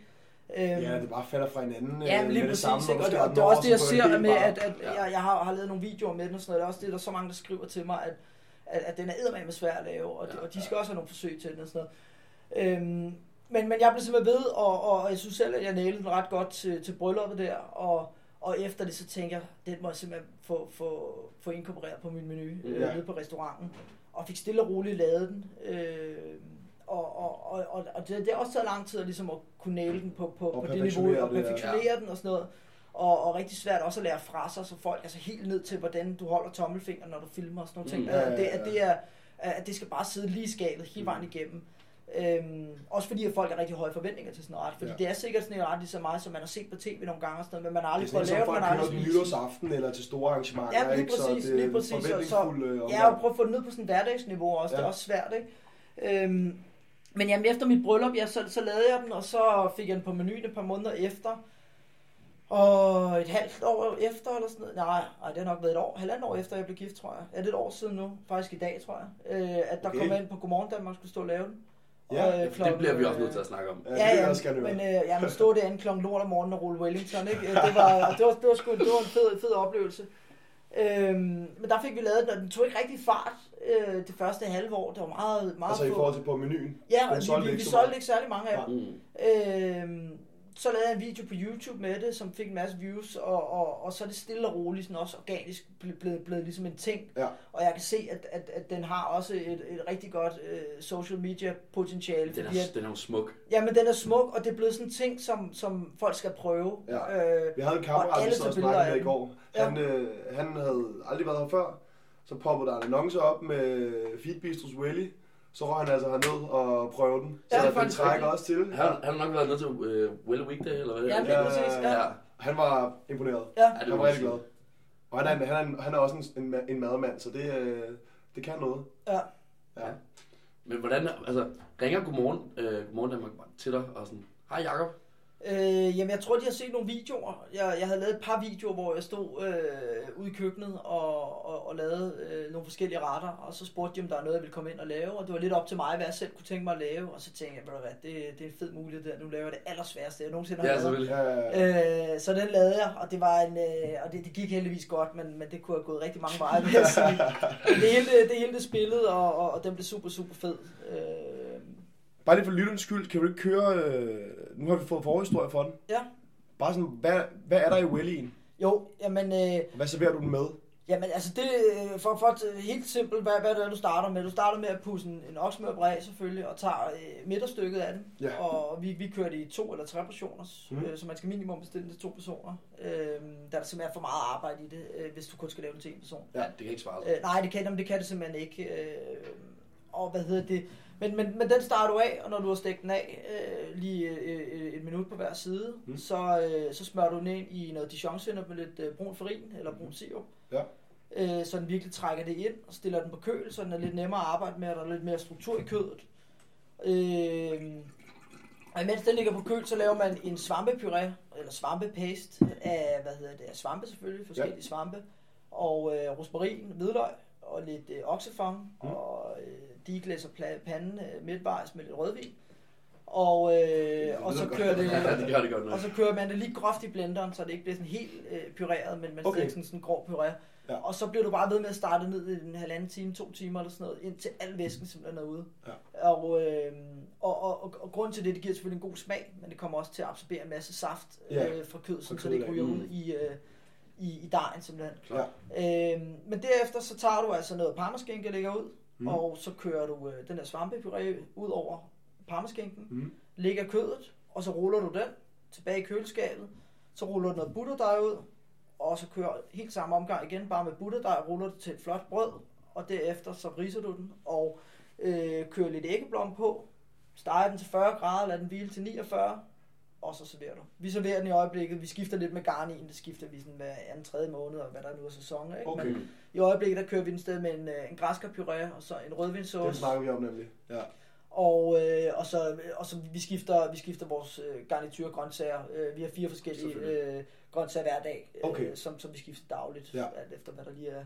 Øhm, Ja, det bare falder fra hinanden. Ja, øh, lige med det præcis, samme, ikke? når Og, det, og det er også det, jeg ser med, at, at Ja. jeg, jeg, har, har lavet nogle videoer med den og sådan noget. Det er også det, der er så mange, der skriver til mig, at, at, at den er eddermame svær at lave, og, Ja, ja, og de ja. skal også have nogle forsøg til den og sådan noget. Øhm, men, men jeg blev simpelthen ved, og, og jeg synes selv, at jeg nailede den ret godt til, til brylluppet der, og, og efter det, så tænker jeg, den må jeg simpelthen få, få, få inkorporeret på min menu øh, Ja. nede på restauranten. Og fik stille og roligt lavet den. Øh, og, og, og, og, og det, det har også taget lang tid at, ligesom at kunne næle den på, på, Og på det niveau, og perfektionere det, ja. den og sådan noget. Og, og rigtig svært også at lære fra sig, så folk altså helt ned til, hvordan du holder tommelfingeren, når du filmer og sådan nogle ting. Mm. Mm. Ja, At, det, ja, at, det er, at det skal bare sidde lige i skabet hele vejen igennem. Øhm, også fordi at folk har rigtig høje forventninger til sådan noget ret. Fordi Ja. ja. det er sikkert sådan en ret lige så meget, som man har set på tv nogle gange og sådan noget, men man har Det er aldrig prøvet at lave det, man har aldrig spist. nytårsaften eller til store arrangementer, Ja, lige ikke? Så præcis, det er lige præcis. Så- forventningsfuld, øh, Ja, og prøve at få det ned på sådan et hverdagsniveau også. Ja. Det Ja. er også svært, ikke? Øhm, men jamen, efter mit bryllup, ja, så, så lavede jeg den, og så fik jeg den på menuen et par måneder efter. Og et halvt år efter, eller sådan noget. Nej, nej, det har nok været et år. Halvandet år efter, jeg blev gift, tror jeg. Ja, det er et år siden nu. Faktisk i dag, tror jeg. Øh, at der Okay. kom ind på Godmorgen Danmark, skulle stå og lave den. Ja, Og, øh, Det bliver vi også nødt til at snakke om. Ja, det Ja, ja, også men øh, ja, man stod derinde klokken lort om morgenen og rulle Wellington, ikke? Øh, Det var, det var, det var, sgu, det var en fed, fed oplevelse. Øhm, men der fik vi lavet den, og den tog ikke rigtig fart øh, det første halve år. Det var meget, meget Altså i få- forhold til på menuen. Ja, den vi, solgte vi, ikke vi så solgte meget. ikke særlig mange af dem. Mm. Øhm, så lavede jeg en video på YouTube med det, som fik en masse views, og, og, og så er det stille og roligt sådan også organisk blevet, blevet, blevet ligesom en ting. Ja. Og jeg kan se, at, at, at den har også et, et rigtig godt øh, social media potentiale. Den fordi er, at, den er jo smuk. jamen, den er smuk, og det er blevet sådan en ting, som, som folk skal prøve. Ja. Øh, Vi havde en kammerat, vi så snakkede med i går. Han, øh, han havde aldrig været her før. Så poppede der en annonce op med Feed Bistros Welly. Så røg han altså herned og prøvede den. Så Ja, det er den trækker også til. Han, han har nok været nødt til uh, Well Weekday, eller hvad det Ja, er. lige præcis, ja. ja. Han var imponeret. ja. Ja, det Han var rigtig glad. Og han er, han er, han er også en, en, en madmand, så det, øh, det kan noget. Ja. Ja. Men hvordan, altså, ringer Godmorgen, øh, Godmorgen Danmark til dig og sådan, hej Jacob, Øh, jamen, jeg tror, de har set nogle videoer. Jeg, jeg havde lavet et par videoer, hvor jeg stod øh, ude i køkkenet og, og, og lavede øh, nogle forskellige retter, og så spurgte de, om der er noget, jeg ville komme ind og lave, og det var lidt op til mig, hvad jeg selv kunne tænke mig at lave, og så tænkte jeg, hvad, det, det er en fed mulighed der, nu laver jeg det allersværeste, jeg nogensinde har Ja, lavet. selvfølgelig. Ja, Øh, så den lavede jeg, og det var en, øh, og det, det gik heldigvis godt, men, men det kunne have gået rigtig mange veje, (laughs) det hele, det hele det spillede, og, og, og den blev super, super fed. Øh, Bare lige for lytterens skyld, kan du ikke køre... Øh, nu har vi fået forhistorie for den. ja, Bare sådan, hvad, hvad er der i Wellyen? jo, jamen, øh, Hvad serverer du den med? Jamen altså det, øh, for, for øh, helt simpelt, hvad, hvad det er, du starter med. Du starter med at pusse en, en oksmørbræ selvfølgelig, og tager øh, midterstykket af den. Ja. Og vi, vi kører det i to eller tre portioner, mm. øh, så man skal minimum bestille det til to personer. Øh, der er der simpelthen for meget arbejde i det, øh, hvis du kun skal lave det til en person. Ja, det kan ikke svare sig. Øh, nej, det kan, jamen, det kan det simpelthen ikke. Øh, og hvad hedder det? Men, men, men den starter du af, og når du har stegt den af, øh, lige øh, øh, et minut på hver side, Mm. så, øh, så smører du den ind i noget dijon med lidt øh, brun farin eller brun sirup. Ja. Øh, så den virkelig trækker det ind og stiller den på køl, så den er lidt nemmere at arbejde med, og der er lidt mere struktur i kødet. Øh, og imens den ligger på køl, så laver man en svampepuré, eller svampepast af, hvad hedder det, af svampe selvfølgelig, forskellige ja. svampe, og øh, rosmarin, hvidløg, og lidt øh, oksefang, Mm. mm. og øh, diglæs og pla- pande øh, midtvejs med lidt rødvin. Og, øh, og så kører det, (laughs) Ja, det det og så kører man det lige groft i blenderen, så det ikke bliver sådan helt øh, pyreret, men man Okay. sådan, sådan en grov puré. Ja. Og så bliver du bare ved med at starte ned i en halvanden time, to timer eller sådan noget, indtil al væsken simpelthen er ude. Ja. Og, øh, og, og, og, og grunden til det, det giver selvfølgelig en god smag, men det kommer også til at absorbere en masse saft Ja. øh, fra kød, så, det ikke kødet, ryger ja. ud i, øh, i, i dejen simpelthen. Klart. Øh, men derefter så tager du altså noget parmaskinke, der ligger ud, Mm. og så kører du øh, den her svampepuré ud over parmaskinken, Mm. lægger kødet, og så ruller du den tilbage i køleskabet, så ruller du noget butterdej ud, og så kører helt samme omgang igen, bare med butterdej, ruller det til et flot brød, og derefter så riser du den, og øh, kører lidt æggeblom på, steger den til 40 grader, lader den hvile til 49, og så serverer du. Vi serverer den i øjeblikket, vi skifter lidt med garn i den, det skifter vi sådan hver anden, tredje måned, og hvad der nu er sæson, ikke? Okay. Men i øjeblikket, der kører vi den sted med en, øh, en græskarpuré, og så en rødvinssauce. snakker vi om nemlig. Ja. Og, øh, og, så, og så vi skifter, vi skifter vores øh, garnitur grøntsager. Øh, vi har fire forskellige øh, grøntsager hver dag, øh, Okay. som, som vi skifter dagligt, Ja. alt efter hvad der lige er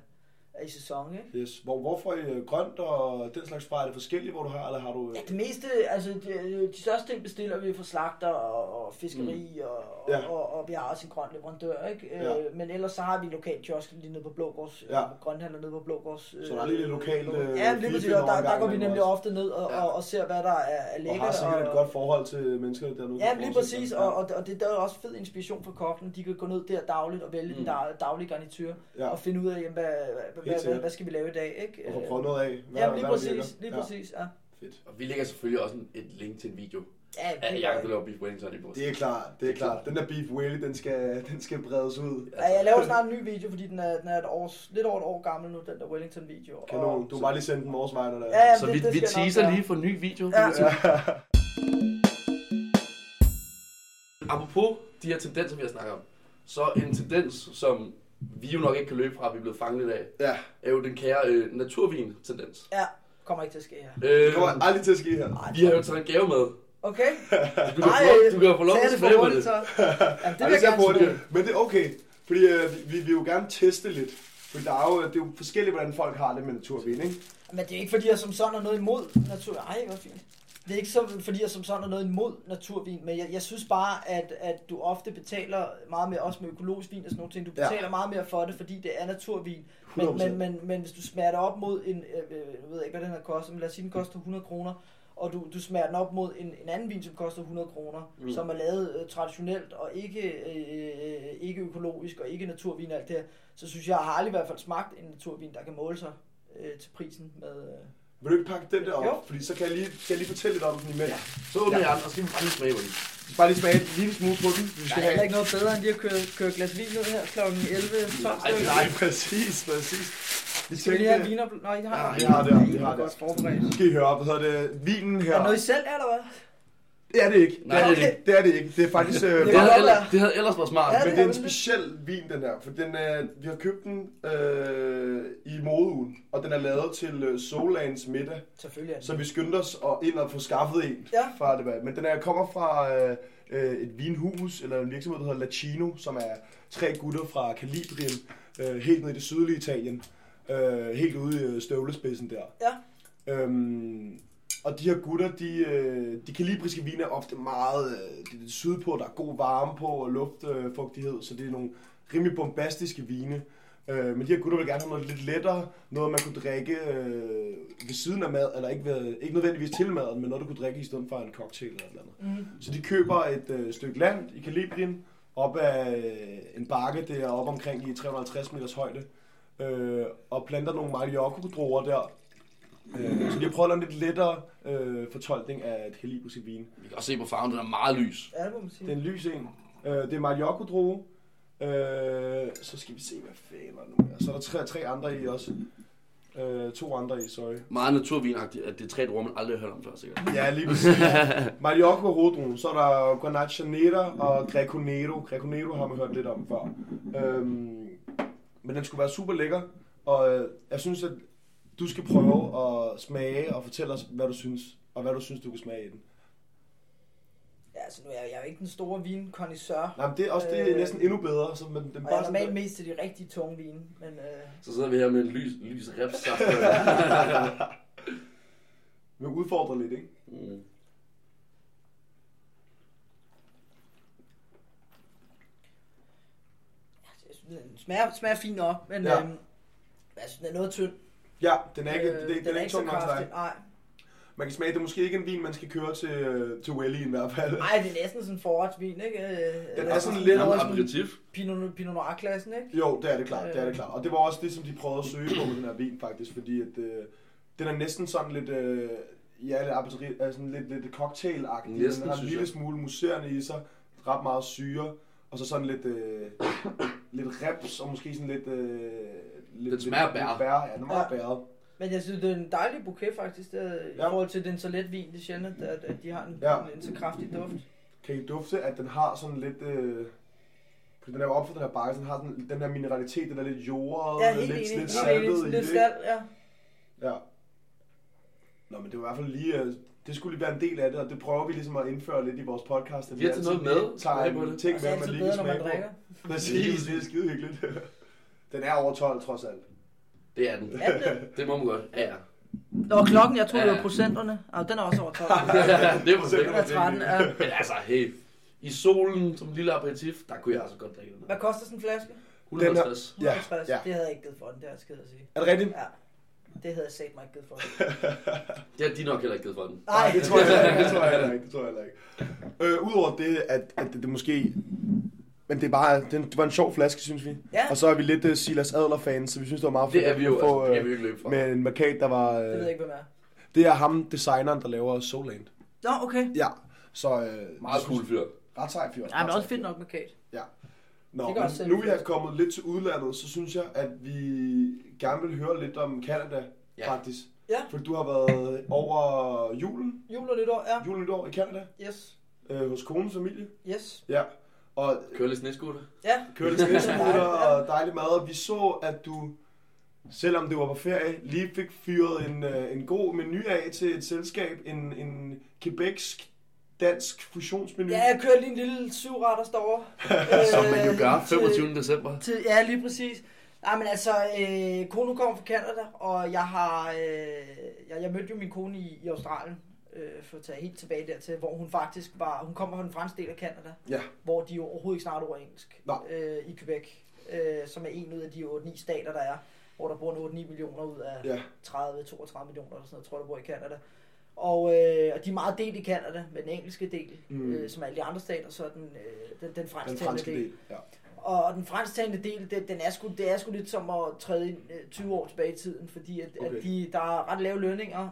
i sæson, ikke? Yes. Hvor, hvorfor øh, grønt og den slags fra? Er det forskelligt, hvor du har, eller har du... Ja, det meste, altså de, de største ting bestiller vi fra slagter og, og fiskeri, mm. og, Ja. og, og, vi har også en grøn leverandør, ikke? Ja. Øh, men ellers så har vi lokal kiosk lige nede på Blågårds, Ja. grønthandler nede på Blågårds. Så der er lige lidt lokalt, øh, Ja, lige præcis, og der, der omgang går vi nemlig også. ofte ned og, Ja. og, og ser, hvad der er, er og lækkert. har sikkert et godt forhold til menneskerne dernede. Ja, lige præcis, og, og, og det der er også fed inspiration for kokken. De kan gå ned der dagligt og vælge Mm. den dag, daglige garnitur, ja. og finde ud af, jamen, hvad, hvad, hvad, hvad, hvad skal vi lave i dag, ikke? Og få prøvet noget af. Hvad, Ja, lige hvad præcis, lige Ja, præcis, ja. Fedt. Og vi lægger selvfølgelig også en, et link til en video Ja, af det Jacob, gør der laver beef wellington i vores. Det er klart, det er klart. Den der beef whaley, den skal, den skal bredes ud. Ja, jeg laver snart en ny video, fordi den er, den er et år, lidt over et år gammel nu, den der Wellington-video. Kanon. Du må bare lige sende den vores vej, der Ja, ja, Så det- vi, det vi jeg nok teaser gøre. lige for en ny video. Ja. Apropos de her tendenser, vi har snakket om, så en tendens, som vi jo nok ikke kan løbe fra, at vi er blevet fanget af, Ja, er jo den kære øh, naturvin-tendens. Ja, kommer ikke til at ske her. Øh, det kommer aldrig til at ske her. vi har jo taget en gave med. Okay? Du kan, få, lov- du kan få lov Tag til at det smage på det. så. Jamen, det vil jeg gerne smage. Men det er okay, fordi øh, vi, vi vil jo gerne teste lidt. For der er jo, det er jo forskelligt, hvordan folk har det med naturvin, ikke? Men det er ikke fordi, jeg som sådan er noget imod natur. Ej, hvor fint. Det er ikke så, fordi jeg som sådan er noget imod naturvin, men jeg, jeg synes bare, at, at du ofte betaler meget mere, også med økologisk vin og sådan nogle ting, du Ja. betaler meget mere for det, fordi det er naturvin. Men, 100%. men, men, men hvis du smager det op mod en, øh, øh, ved ikke, hvad den her koster, men lad os sige, den koster 100 kroner, og du, du smager den op mod en, en anden vin, som koster 100 kroner, mm. som er lavet øh, traditionelt og ikke, øh, ikke økologisk og ikke naturvin og alt det her, så synes jeg, jeg har aldrig i hvert fald smagt en naturvin, der kan måle sig øh, til prisen med... Øh, Vil du ikke pakke den der op? Jo. Fordi så kan jeg lige, kan jeg lige fortælle lidt om den imens. Ja. Så åbner jeg den, og så skal vi bare lige smage på den. Vi skal bare lige smage en lille smule på den. Vi Der skal er heller ikke noget bedre end lige at køre, køre glas vin ud her kl. 11, 12 Nej. Nej, præcis, præcis. Vi Skal vi lige have viner? Nej, I har Ja, vi har det, vi har det. godt forberedt. skal I høre op, hvad hedder det? Vinen her. Er noget, I selv er, eller hvad? Det er det ikke. Nej, det er det ikke. Det er det ikke. Det er faktisk... Øh, Det havde, ellers, det havde ellers været smart. Ja, Men det er en speciel vin, den her. For den er, vi har købt den øh, i modeugen, og den er lavet til øh, Solans middag. Selvfølgelig er. Så vi skyndte os og ind og få skaffet en Ja. fra det. Men den er, kommer fra øh, øh, et vinhus, eller en virksomhed, der hedder Lacino, som er tre gutter fra Kalibrien, øh, helt nede i det sydlige Italien. Øh, helt ude i øh, støvlespidsen der. Ja. Øhm, og de her gutter, de, øh, de kalibriske vine er ofte meget øh, det er sydpå, der er god varme på og luftfugtighed, så det er nogle rimelig bombastiske vine. Øh, men de her gutter vil gerne have noget lidt lettere, noget man kunne drikke øh, ved siden af mad, eller ikke, ved, ikke nødvendigvis til maden, men noget du kunne drikke i stedet for en cocktail eller et eller andet. Mm. Så de køber et øh, stykke land i Kalibrien, op øh, en bakke, det er op omkring i 350 meters højde, øh, og planter nogle Mariocco-druer der. Øh, så de har prøvet at lave en lidt lettere øh, fortolkning af et kalibriske vin. Vi kan også se på farven, den er meget lys. Ja, det må man sige. Det er en lys en. Øh, det er Mariocco-drue. Øh, så skal vi se, hvad fanden er nu er. Så er der tre, tre andre i også. Øh, to andre i, sorry. Meget naturvinagtigt, at det er tre druer, man aldrig har hørt om før, sikkert. Ja, lige præcis. Mariocco er hoveddruen. Så er der Grenache Nera og Greco Nero. Greco Nero har man hørt lidt om før. Øhm, men den skulle være super lækker. Og øh, jeg synes, at du skal prøve at smage og fortælle os, hvad du synes. Og hvad du synes, du kan smage i den. Ja, altså nu er jeg, jeg er jo ikke den store vinkondisseur. Nej, men det er også det er Øh, næsten endnu bedre. Så, men den Og jeg bare er sådan normalt der- mest til de rigtig tunge vine, men øh, Så sidder vi her med en lys, lys repsaft. (laughs) Vi udfordrer lidt, ikke? mm. den smager, smager fint nok, men Ja. ja. øhm, jeg synes, den er noget tynd. Ja, den er ikke, Øh, det, det, den er ikke så tung nok til kraftig. dig. Nej. Man kan smage, det er måske ikke en vin, man skal køre til, øh, til Welly i hvert fald. Nej, det er næsten sådan en forretsvin, ikke? Øh, Den eller er sådan lidt sådan aperitif. Pinot, Pinot Noir-klassen, ikke? Jo, det er det klart, det er det Øh. klart. Og det var også det, som de prøvede at søge på med den her vin, faktisk, fordi at, øh, den er næsten sådan lidt, øh, ja, lidt, aperitif, altså lidt, lidt cocktail-agtig. Næsten, den har en lille jeg. smule muserende i sig, ret meget syre, og så sådan lidt, øh, lidt reps, og måske sådan lidt... Øh, lidt Den smager lidt, bær. Lidt bær. Ja, den er meget Ja. bæret. Men jeg synes, det er en dejlig bouquet faktisk, det, er, i Ja. forhold til den så let vin. Det er sjældent, at, at de har en, Ja. ja. en, en så kraftig duft. Kan I dufte, at den har sådan lidt... Øh, fordi den er jo op for den her bakke, så den har den, den her mineralitet, den er lidt jordet, Ja, helt lidt, enig. lidt saltet enig. Lidt det. salt, ja. Ja. Nå, men det var i hvert fald lige... øh, Det skulle lige være en del af det, og det prøver vi ligesom at indføre lidt i vores podcast. at Vi har taget noget altid med. tager en det. ting er med, man altid lige kan når man smage på. Præcis, det er skide hyggeligt. Den er over 12 trods alt. Det er den. Er den det? (laughs) Det må man godt. Ja, ja. Nå, klokken, jeg tror, det Ja. var procenterne. Ah, den er også over 12. (laughs) det var Den er det. 13, ja. (laughs) Men altså, hey. I solen som lille aperitif, der kunne jeg altså godt drikke den. Hvad koster sådan en flaske? 150. Ja, 150. ja. Det havde jeg ikke givet for den, det er jeg at sige. Er det rigtigt? Ja, det havde jeg sagt mig ikke givet for den. Det har de nok heller ikke givet for den. Nej, det tror jeg heller ikke. Det tror jeg heller ikke. Det tror jeg heller ikke. Øh, Udover det, at, at det, det måske... Men det, er bare, det, det var en sjov flaske, synes vi. Ja, Og så er vi lidt uh, Silas Adler-fans, så vi synes, det var meget fedt Det er vi jo, at få altså, det kan uh, vi jo ikke løbe fra. med en markat, der var... det ved jeg Uh, ikke, hvem er. det er ham, designeren, der laver Soulland. Nå, okay. Ja, så... Uh, Meget cool fyr. Ret sej fyr. Ja, men også fedt nok med Kate. Nå, Det men nu vi er kommet lidt til udlandet, så synes jeg, at vi gerne vil høre lidt om Canada, Ja. faktisk. Ja. For du har været over julen, Jul og nytår, ja. julen nytår i Canada, Yes. øh, hos konens familie. Yes. Ja, og Kører lidt sneskutter. Ja. kørte sneskutter og dejlig mad, og vi så, at du, selvom det var på ferie, lige fik fyret en, øh, en god menu af til et selskab, en, en quebecsk dansk fusionsmenu. Ja, jeg kørte lige en lille syvretters (laughs) derovre. Som man jo Øh, gør til- 25. december. Til, ja, lige præcis. Nej, men altså, øh, kone kommer fra Canada, og jeg har, øh, jeg, jeg mødte jo min kone i, i Australien, øh, for at tage helt tilbage dertil, hvor hun faktisk var, hun kommer fra den franske del af Canada, Ja. hvor de jo overhovedet ikke snakker engelsk, Nej. øh, i Quebec, øh, som er en ud af de 8-9 stater, der er, hvor der bor en 8-9 millioner ud af Ja, 30-32 millioner, eller sådan noget, tror jeg, der bor i Canada. Og, øh, og de er meget delt i Canada, med den engelske del, Mm. øh, som alle de andre stater, så den, øh, den, den franske franske del. del. Ja. Og den fransktalende del, det, den er sgu, det er sgu lidt som at træde ind, øh, 20 år tilbage i tiden, fordi at, Okay. at de, der er ret lave lønninger,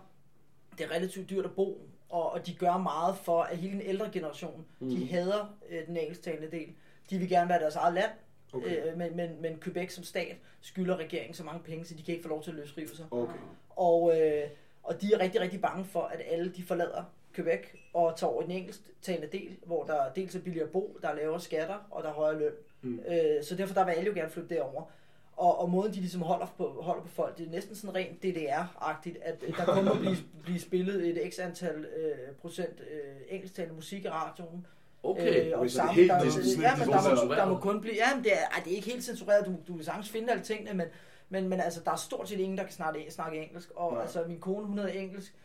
det er relativt dyrt at bo, og, og de gør meget for, at hele den ældre generation, mm. de hader øh, den engelsktalende del. De vil gerne være deres eget land, Okay. øh, men, men, men Quebec som stat skylder regeringen så mange penge, så de kan ikke få lov til at løsrive sig. Okay. Og, øh, og de er rigtig, rigtig bange for, at alle de forlader Quebec og tager over den engelsktalende del, hvor der dels er billigere at bo, der er lavere skatter, og der er højere løn. Mm. Øh, så derfor der vil alle jo gerne flytte derover. Og, og måden, de ligesom holder på, holder på folk, det er næsten sådan rent DDR-agtigt, at der kun må blive, blive spillet et x antal øh, procent øh, engelsktalende musik i radioen. Okay. Øh, og sammen, helt- der, det sådan- sådan ja, men der, må, der må kun blive, ja, men det er, ej, det er ikke helt censureret, du, du kan sagtens finde alle tingene, men, men, men altså, der er stort set ingen, der kan snakke, snakke engelsk, og Nej. altså, min kone, hun havde engelsk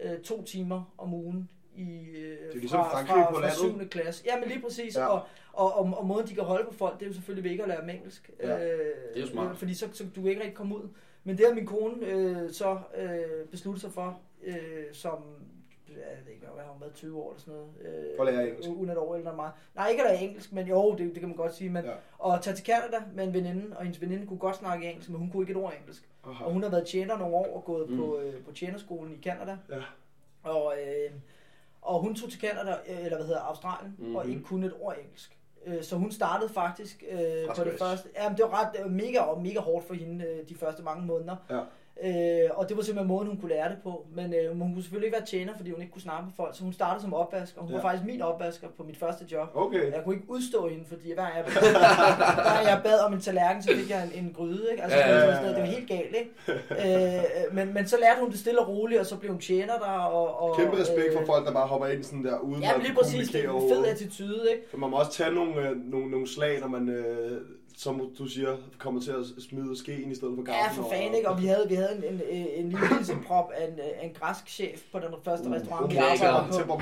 øh, to timer om ugen i, øh, er ligesom fra, Frankrig fra, på fra landet. 7. klasse. Ja, men lige præcis, Ja. og, og, og, og måden, de kan holde på folk, det er jo selvfølgelig ved ikke at lære dem engelsk. Ja. Øh, Det er jo smart. Fordi så, så du ikke rigtig komme ud. Men det har min kone øh, så øh, besluttet sig for, øh, som jeg ved ikke, hvad har hun været 20 år eller sådan noget. Øh, For at lære engelsk. Uden et år eller meget. Nej, ikke at lære engelsk, men jo, det, det kan man godt sige. Men, Ja. Og tage til Canada med en veninde, og hendes veninde kunne godt snakke engelsk, men hun kunne ikke et ord engelsk. Aha. Og hun har været tjener nogle år og gået mm. på, øh, på tjenerskolen i Canada. Ja. Og, øh, og hun tog til Canada, øh, eller hvad hedder Australien, mm-hmm. og Mhm. ikke kunne et ord engelsk. Øh, Så hun startede faktisk øh, på det første. Ja, det var ret mega og mega hårdt for hende øh, de første mange måneder. Ja. Øh, og det var simpelthen måden, hun kunne lære det på. Men øh, hun kunne selvfølgelig ikke være tjener, fordi hun ikke kunne snakke med folk. Så hun startede som opvasker. Hun Ja. var faktisk min opvasker på mit første job. Okay. Jeg kunne ikke udstå hende, fordi hver (laughs) jeg, hver jeg bad om en tallerken, så fik jeg en, en gryde. Ikke? Altså, Ja, ja, ja, ja. Det var helt galt. Ikke? Øh, men, men så lærte hun det stille og roligt, og så blev hun tjener der. Og, og, Kæmpe respekt for øh, folk, der bare hopper ind sådan der, uden Ja, men at lige præcis. Det er en fed attitude, ikke? For man må også tage nogle, øh, nogle, nogle slag, når man, øh, som du siger, kommer til at smide skeen i stedet for Ja, gaffen. for fanden, ikke? Og vi havde, vi havde en, en, en, lille hilseprop af en, en græsk chef på den første Uh, restaurant, vi arbejdede på.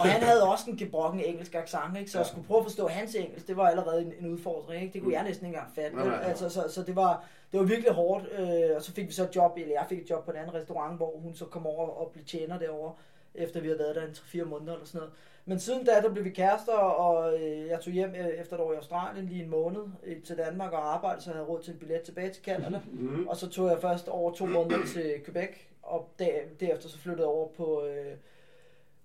Og han havde også en gebrokken engelsk accent, ikke? Så Ja. at skulle prøve at forstå hans engelsk, det var allerede en, en udfordring, ikke? Det kunne jeg næsten ikke engang fatte. Nej, nej, nej. Altså, så, så det var, det var virkelig hårdt, øh, og så fik vi så et job, eller jeg fik et job på en anden restaurant, hvor hun så kom over og blev tjener derovre, efter vi havde været der en 3-4 måneder eller sådan noget. Men siden da, der blev vi kærester, og øh, jeg tog hjem øh, efter et år i Australien, lige en måned øh, til Danmark og arbejdede, så jeg havde råd til en billet tilbage til Canada. (laughs) Mm. Og så tog jeg først over to måneder (clears throat) til Quebec, og der, derefter så flyttede jeg over på, øh,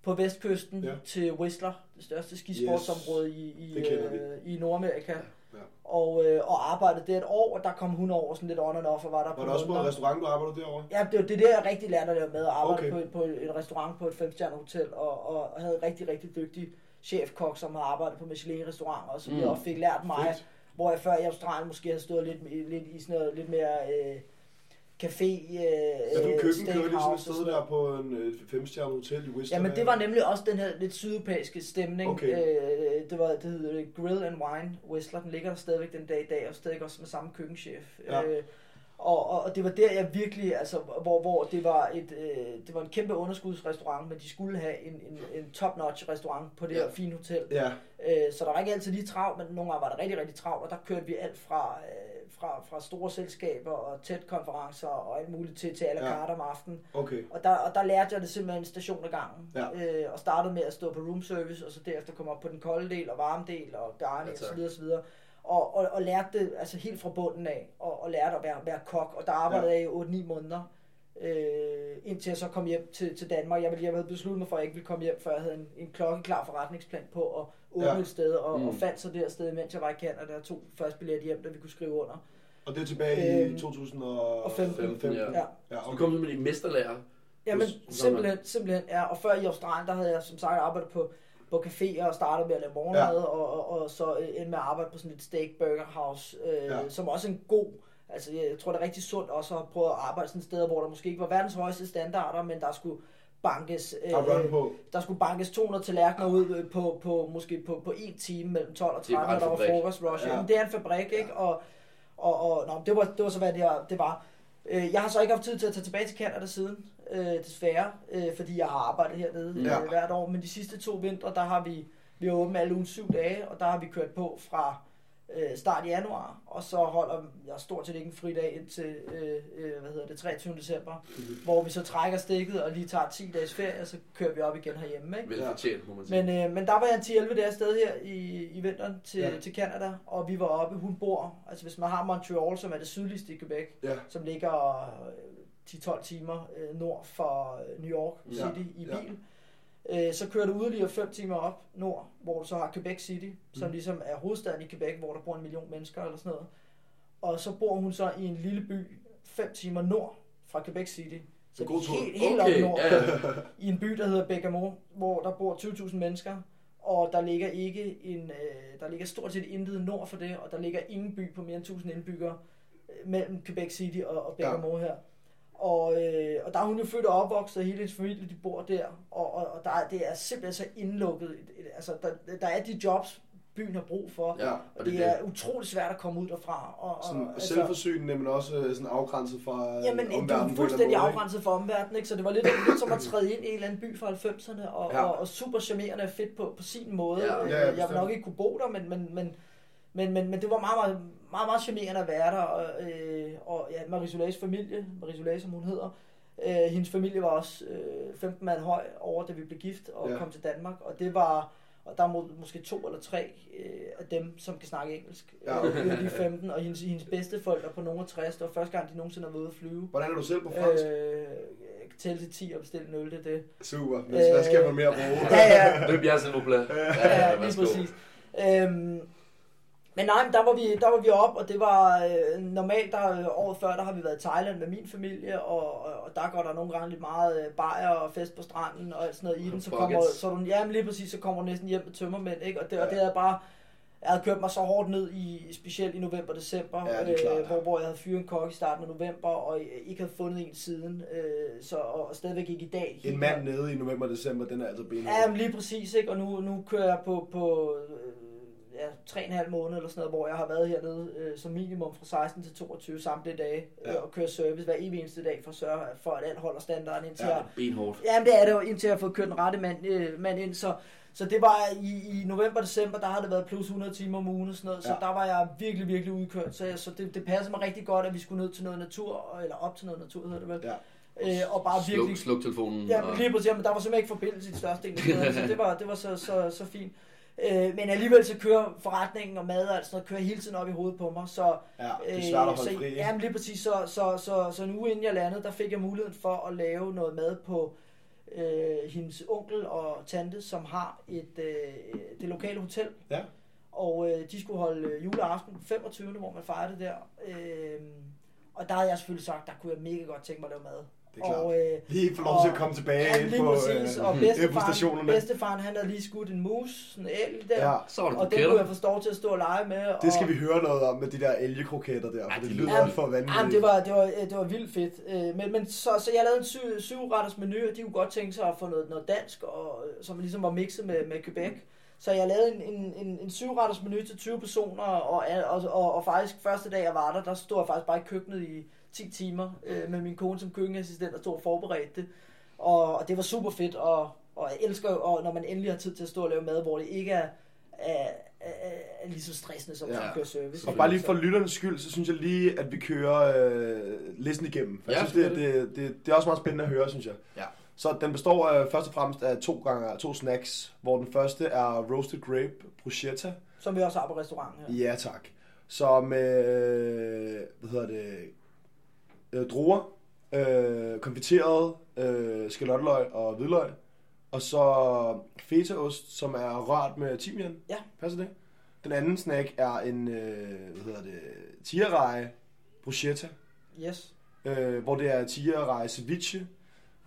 på vestkysten Ja. til Whistler, det største skisportsområde i, i, vi. øh, i Nordamerika. Ja. Og, øh, og arbejdede der et år, og der kom hun over sådan lidt on and off, og var der Var det også på en restaurant, du arbejdede derovre? Ja, det var det, er der, jeg rigtig lærte at lave med, at arbejde Okay. på, på en restaurant på et femstjernet hotel, og, og, og havde en rigtig, rigtig dygtig chefkok, som havde arbejdet på Michelin-restauranter, og som Mm. også fik lært mig, Fedt. hvor jeg før i Australien måske havde stået lidt, lidt i sådan noget lidt mere øh, café, øh, Ja, du er køkkenkører lige sådan et sted der på en øh, femstjernet hotel i Whistler. Ja, men det var nemlig også den her lidt sydeuropæiske stemning. Okay. Øh, det var, det hed Grill and Wine Whistler, den ligger der stadigvæk den dag i dag, og stadig også med samme køkkenchef. Ja. Øh, Og, og, og det var der, jeg virkelig, altså, hvor, hvor det var et, øh, det var en kæmpe underskudsrestaurant, men de skulle have en, en, en top-notch restaurant på det Ja. her fine hotel. Ja, Øh, så der var ikke altid lige travlt, men nogle gange var der rigtig, rigtig travlt, og der kørte vi alt fra, øh, fra, fra store selskaber og tæt konferencer og alt muligt til, til à la Ja. carte om aftenen. okay. Og der, og der lærte jeg det simpelthen en station ad gangen. Ja. Øh, og startede med at stå på room service, og så derefter komme op på den kolde del og varme del og garni Ja, og tak. Og. Og, og, lærte det altså helt fra bunden af, og, og lærte at være, være kok. Og der arbejdede Ja. jeg i 8-9 måneder, øh, indtil jeg så kom hjem til, til Danmark. Jeg, ville, jeg havde besluttet mig for, at jeg ikke ville komme hjem, før jeg havde en, en klokkeklar forretningsplan på at åbne Ja. et sted, og, mm. og fandt så der sted, mens jeg var i Canada, og tog først billet hjem, da vi kunne skrive under. Og det er tilbage i Øhm, 2015. 15, ja. Ja. ja Du okay. kom simpelthen i mesterlærer. Jamen, simpelthen, simpelthen, ja. Og før i Australien, der havde jeg som sagt arbejdet på, på caféer og startede med at lave morgenmad, ja. og, og, og, så øh, endte med at arbejde på sådan et steak burger house, øh, Ja. som også er en god, altså jeg tror det er rigtig sundt også at prøve at arbejde sådan et sted, hvor der måske ikke var verdens højeste standarder, men der skulle bankes, Der på. der skulle bankes 200 tallerkener ud øh, på, på måske på, på en time mellem 12 og Det er 13, bare når en der var frokost rush. Ja. Ja. det er en fabrik, ikke? Og, og, og nå, det, var, det var så, hvad det, her, det var. Øh, Jeg har så ikke haft tid til at tage tilbage til Canada siden, øh, desværre, øh, fordi jeg har arbejdet hernede Ja. øh, hvert år. Men de sidste to vintre, der har vi, vi har åbent alle ugen syv dage, og der har vi kørt på fra øh, start i januar, og så holder jeg stort set ikke en fridag indtil øh, øh, hvad hedder det, 23. december, Mhm. hvor vi så trækker stikket og lige tager 10 dages ferie, og så kører vi op igen herhjemme. Ikke? Velfortjent, må man sige. Men, øh, men der var jeg 10-11 dage afsted her i, i vinteren til, Ja. ja. til Canada, og vi var oppe, hun bor, altså hvis man har Montreal, som er det sydligste i Quebec, Ja. som ligger øh, 10-12 timer øh, nord for øh, New York Ja. City i Ja. bil. Øh, så kører du yderligere 5 timer op nord, hvor du så har Quebec City, som Mm. ligesom er hovedstaden i Quebec, hvor der bor en million mennesker eller sådan noget. Og så bor hun så i en lille by 5 timer nord fra Quebec City. Så god tur. helt, helt Okay, op nord ja, ja. (laughs) i en by, der hedder Begamo, hvor der bor 20.000 mennesker, og der ligger ikke en, øh, der ligger stort set intet nord for det, og der ligger ingen by på mere end 1000 indbyggere øh, mellem Quebec City og, og Begamo ja. her. Og, øh, og der er hun jo født og opvokset, og hele hendes familie, de bor der, og, og, og der er, det er simpelthen så indlukket. Et- et- Altså, der, der er de jobs, byen har brug for, Ja, og og det, det, det er er utroligt svært at komme ud derfra. Og, og, Sådan altså- selvforsynende, men også øh, sådan afgrænset fra øh, Jamen, det er omverdenen jo på en fuldstændig måde, afgrænset for omverdenen, ikke? Så det var lidt, lidt som at træde ind i en eller anden by fra 90'erne, og, Ja. og, og super charmerende og fedt på, på sin måde. Ja. Øh, Ja, jeg vil nok ikke kunne bo der, men, men, men, men, men, men det var meget, meget, meget, meget charmerende at være der. Og, øh, og ja, Marie-Soleils familie, Marie-Soleil som hun hedder, øh, hendes familie var også øh, 15 mand høj over, da vi blev gift og Ja. kom til Danmark. Og det var... Og der er må- måske to eller tre øh, af dem, som kan snakke engelsk. Ja. Øh, lige 15, og hendes, hendes bedsteforældre på nogen af 60. Det var første gang, de nogensinde har været at flyve. Hvordan er du selv på fransk? Øh, tælle til 10 og bestille en øl, det er det. Super. Hvad, hvad skal man mere bruge? Ja, ja, Løb jeg selv på ja, ja lige præcis. Øhm, men nej, men der var vi, der var vi op, og det var øh, normalt, der øh, året før, der har vi været i Thailand med min familie, og, og, og der går der nogle gange lidt meget øh, bajer og fest på stranden og sådan noget i den, så kommer, så du, ja, lige præcis, så kommer du næsten hjem med tømmermænd, ikke? Og det, og Ja. det havde bare, jeg havde kørt mig så hårdt ned i, specielt i november december, Ja, klart, ja. hvor, hvor jeg havde fyret en kok i starten af november, og ikke havde fundet en siden, øh, så, og, og stadigvæk ikke i dag. En mand nede i november december, den er altså benhård. Ja, lige præcis, ikke? Og nu, nu kører jeg på, på øh, ja, tre og en halv måned eller sådan noget, hvor jeg har været hernede øh, som minimum fra 16 til 22 samtlige dage Ja. øh, og kører service hver evig eneste dag for at sørge for, at alt holder standarden indtil Ja. jeg... Benhårdt. Jamen det er det jo, indtil jeg har fået kørt den rette mand, øh, mand ind, så, så det var i, i november december, der har det været plus 100 timer om ugen og sådan noget, så Ja. der var jeg virkelig, virkelig udkørt, så, jeg, så det, det passer mig rigtig godt, at vi skulle ned til noget natur, eller op til noget natur hedder det vel, Ja. øh, og bare virkelig Sluk, sluk telefonen. Ja, og- lige præcis, men der var simpelthen ikke forbindelse i de største del af (laughs) stedet, så det var, det var så, så, så fint. Øh, men alligevel så kører forretningen og mad og alt sådan noget, kører hele tiden op i hovedet på mig, så... Ja, det er svært at så, holde fri. ikke? Ja, men lige præcis, så, så, så, så en uge inden jeg landede, der fik jeg muligheden for at lave noget mad på øh, hendes onkel og tante, som har et øh, det lokale hotel. Ja. Og øh, de skulle holde øh, juleaften den 25. hvor man fejrede det der. Øh, og der havde jeg selvfølgelig sagt, der kunne jeg mega godt tænke mig at lave mad. Det er klart. Og, øh, Lige få lov til at komme tilbage Ja, ind lige på, præcis. øh, Og på bedstefaren, stationerne. bedstefaren, han havde lige skudt en mus, sådan en elg der. Ja, Så var det og den kunne jeg lov til at stå og lege med. det skal og, vi høre noget om med de der elgekroketter der, for Ja, det de lyder lyder- for vanvittigt. Jamen, det var, det, var, det var vildt fedt. Øh, Men, men så, så jeg lavede en syv, syvretters menu, og de kunne godt tænke sig at få noget, noget dansk, og, øh, som ligesom var mixet med, med Quebec. Så jeg lavede en, en, en, en syvretters menu til 20 personer, og, og, og, og faktisk første dag jeg var der, der stod jeg faktisk bare i køkkenet i 10 timer øh, med min kone som køkkenassistent og stod og forberedte det. Og, og det var super fedt, og, og jeg elsker og når man endelig har tid til at stå og lave mad, hvor det ikke er, er, er, er lige så stressende som Ja. at køre service. Og bare lige for lytternes skyld, så synes jeg lige, at vi kører øh, listen igennem. For jeg Ja, synes, det, det, det, det er også meget spændende at høre, synes jeg. Ja. Så den består af, først og fremmest af to gange to snacks, hvor den første er roasted grape bruschetta. Som vi også har på restauranten her. Ja, tak. Så med, hvad hedder det, øh, druer, øh, konfiteret øh, skalotteløg og hvidløg, og så fetaost, som er rørt med timian. Ja. Passer det? Den anden snack er en, øh, hvad hedder det, tierreje bruschetta, Yes. øh, hvor det er tierreje ceviche,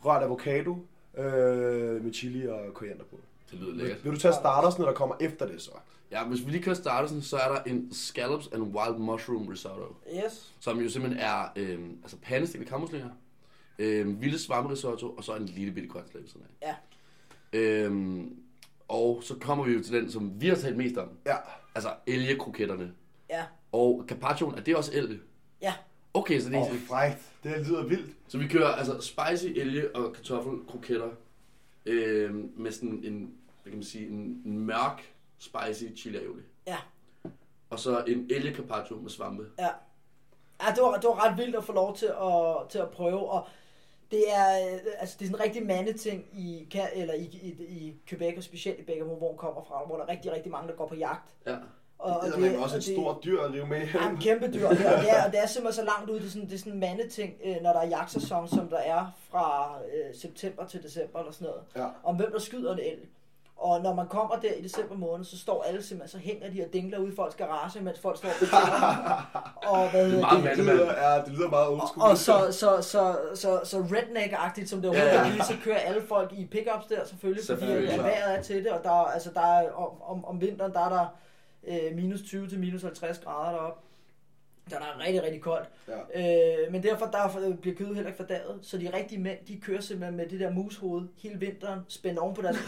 rørt avocado, øh, med chili og koriander på. Det lyder lækkert. Vil du tage startersne, der kommer efter det så? Ja, hvis vi lige kan starte sådan, så er der en scallops and wild mushroom risotto, Yes. som jo simpelthen er øh, altså pandestegte kammuslinger, øh, vilde svammerisotto, og så en lille bitte grøntslag ved siden af. Ja. Øh, og så kommer vi jo til den, som vi har talt mest om. Ja. Altså elgekroketterne. Ja. Og carpaccioen, er det også elge? Ja. Okay, så det er Åh, oh, frækt. Det lyder vildt. Så vi kører altså spicy elge og kartoffelkroketter øh, med sådan en, hvad kan man sige, en, en mørk spicy chili aioli. Ja. Og så en elge carpaccio med svampe. Ja. Ja, det var, det var ret vildt at få lov til at, til at prøve, og det er, øh, altså, det er sådan en rigtig mandeting i, eller i, i, i Quebec, og specielt i Beckermo, hvor hun kommer fra, hvor der er rigtig, rigtig mange, der går på jagt. Ja. Og, Og det er også og et stort dyr at leve med. Ja, en kæmpe dyr, og det, og det, er, og det er simpelthen så langt ud, det er sådan, det er sådan en mandeting, øh, når der er jagtsæson, som der er fra øh, september til december eller sådan noget, Ja. om hvem der skyder en elg. Og når man kommer der i december måned, så står alle simpelthen, så hænger de og dingler ude i folks garage, mens folk står og betaler. (laughs) og hvad hedder meget det? Det lyder, ja, det lyder meget old Og, school. og så, så, så, så, så redneck-agtigt, som det overhovedet Ja, ja, ja. ja. så kører alle folk i pickups der selvfølgelig, fordi Selvfølgelig. at vejret er til det, og der, er- altså, der er, om, om, om vinteren, der er der øh, minus 20 til minus 50 grader deroppe. Der er rigtig, rigtig koldt. Ja. Øh, men derfor der bliver kødet heller ikke fordaget. Så de rigtige mænd, de kører simpelthen med det der mushoved hele vinteren, spændt oven på deres. (laughs)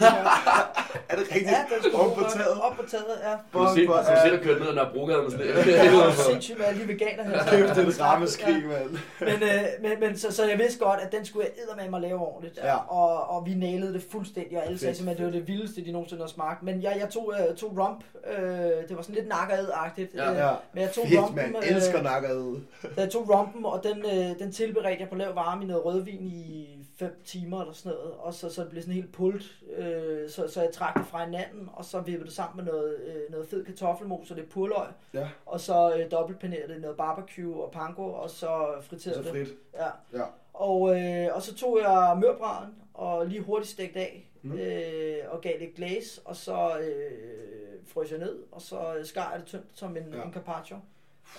Er det rigtigt? ja, skal Oven på taget? Op på taget, ja. Du har set, du er- at køre ned ad Nørrebrogade med sådan Det er (laughs) jo en. sindssygt med alle de veganer her. Kæft, det er et rammeskrig, mand. Men, øh, men, men så, så jeg vidste godt, at den skulle jeg eddermame at lave ordentligt. Ja. Og, og vi nailede det fuldstændig, og alle sagde simpelthen, at det var det vildeste, de nogensinde har smagt. Men jeg, jeg tog, øh, tog rump, øh, det var sådan lidt nakkered-agtigt. Ja. øh, Ja. Men jeg tog Fedt, rumpen, man. Øh, Elsker nakket. da jeg tog rumpen, og den, øh, den tilberedte jeg på lav varme i noget rødvin i 5 timer eller sådan noget. Og så, så det blev sådan helt pult, øh, så, så jeg trak det fra hinanden, og så vippede det sammen med noget, øh, noget fed kartoffelmos, så det er purløg. Ja. Og så øh, dobbeltpanerede det noget barbecue og panko, og så friterede Så det. frit. Ja. Ja. Og, øh, og så tog jeg mørbraden og lige hurtigt stegt af Mm. øh, og gav lidt glaze, og så øh, frøs jeg ned, og så skar jeg det tyndt som en, ja. en carpaccio.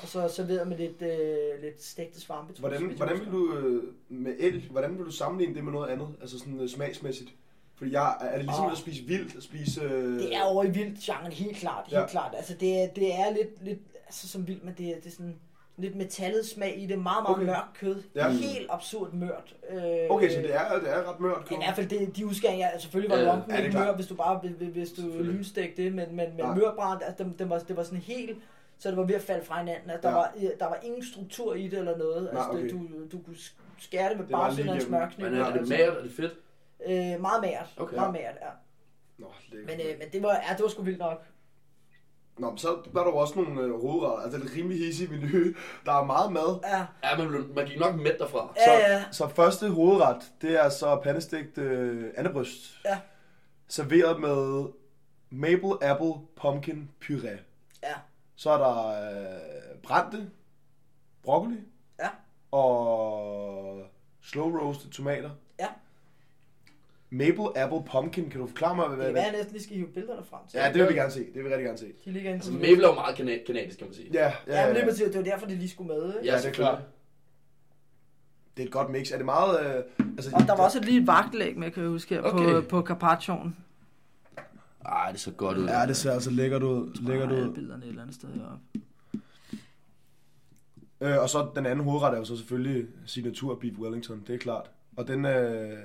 Og så serverede med lidt, øh, lidt stegte svampe. jeg, Hvordan, hvordan jeg vil du øh, med el, hvordan vil du sammenligne det med noget andet? Altså sådan øh, smagsmæssigt? Fordi jeg, er det ligesom Åh. at spise vildt, at spise... Øh, Det er over i vildt genren, helt klart, helt Ja. klart. Altså det er, det er lidt, lidt altså som vildt, men det er, det er sådan lidt metallet smag i det, meget, meget Okay. mørkt kød. Ja. Helt absurd mørt. Øh, Okay, så det er, det er ret mørkt. I hvert fald det, de udskæringer, altså selvfølgelig var Ja, ja, det ikke mør, hvis du bare hvis, hvis du lynstegte det, men, men, men Nej. mørbrand, altså, den, den var, det var sådan helt, så det var ved at falde fra hinanden. Altså, der, Ja. var, der var ingen struktur i det eller noget. Nej, Altså, det, okay. du, du kunne skære det med bare sådan en smørkniv. Men er, det altså. magert? Er det fedt? Øh, meget mært. Okay. Meget mært, ja. Nå, lækkert. Men, øh, men det var, ja, det var sgu vildt nok. Nå, men så var der jo også nogle øh, hovedretter. Altså, det er et rimelig hissig menu. Der er meget mad. Ja, Ja, man, blev- man gik nok mæt derfra. Så, ja, ja. så første hovedret, det er så pandestegt øh, andebryst. Ja. Serveret med maple apple pumpkin puré. Ja. Så er der øh, brændte broccoli. Ja. Og slow roasted tomater. Ja. Maple apple pumpkin, kan du forklare mig, hvad Det være, at jeg næsten lige skal hive billederne frem til. Ja, det vil vi gerne se. Det vil vi rigtig gerne se. De ligger Altså, Maple er jo meget kana- kanadisk, kan man sige. Ja, Ja, men lige præcis, det var derfor, de lige skulle med. Ikke? Ja, det er klart. Det er et godt mix. Er det meget... Øh, altså, Og der var også et lille vagtlæg med, kan jeg huske, her Okay. på, på carpaccioen. Ej, det så godt ud. Ja, det ser altså lækkert ud. Lækkert ud. billederne et eller andet sted heroppe. Øh, og så den anden hovedret er jo så selvfølgelig signatur beef wellington, det er klart. Og den, øh,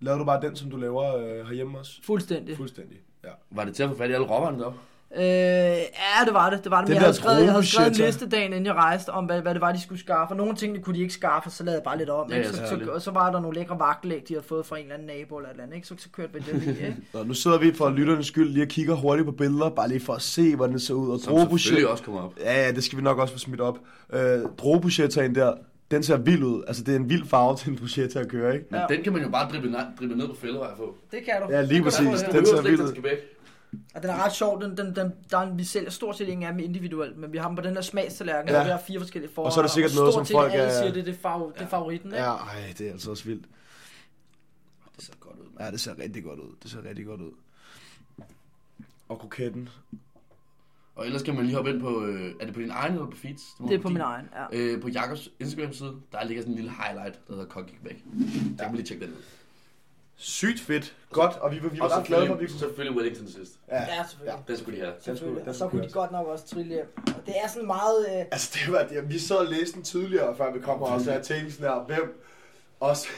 lavede du bare den, som du laver øh, herhjemme også? Fuldstændig. Fuldstændig, ja. Var det til at få fat i alle råvarerne deroppe? Øh, ja, det var det. Det var det. Men Den jeg havde, skrevet, jeg havde skrevet en liste dagen, inden jeg rejste, om hvad, hvad det var, de skulle skaffe. Og nogle ting, det kunne de ikke skaffe, og så lavede jeg bare lidt om. Ja, ikke? Så, så, og så var der nogle lækre vagtelæg, de havde fået fra en eller anden nabo eller et eller andet. Ikke? Så, så kørte vi det lige. Ikke? (laughs) Nå, nu sidder vi for lytternes skyld lige og kigger hurtigt på billeder, bare lige for at se, hvordan det ser ud. Og Som selvfølgelig også kommer op. ja, ja, det skal vi nok også få smidt op. Øh, drogebudgettaen der, den ser vild ud. Altså, det er en vild farve til en til at køre, ikke? Men Ja. den kan man jo bare drible ned, drible ned på fældevej på. Det kan du. Ja, lige præcis. Den behøver ser vild den ud. Og den er ret sjov. Den, den, den, der er, vi sælger stort set ingen af dem individuelt, men vi har dem på den her smagstallerken, Ja. ja. og vi har fire forskellige former. Og så er der sikkert noget, som folk alle er- siger, det er, det, favor, det er favoritten. Ikke? Ja, ej, det er altså også vildt. Det ser godt ud. mand. Ja, det ser rigtig godt ud. Det ser rigtig godt ud. Og kroketten. Og ellers kan man lige hoppe ind på, øh, er det på din egen eller på feeds? må Det er man på din. min egen, ja. Øh, på Jakobs Instagram-side, der ligger sådan en lille highlight, der hedder Kok gik væk. Så kan man lige tjekke den ud. Sygt fedt. Godt, og vi vi var ret glade for, at vi selvfølgelig, kunne... selvfølgelig Wellington til sidst. Ja, Ja, selvfølgelig. Den skulle de have. Selvfølgelig. den Og så skulle kunne de godt nok også trille hjem. Og det er sådan meget... Øh, (laughs) Altså, det var, det, vi sad og læste den tidligere, før vi kom her, og så jeg tænkte sådan her, hvem også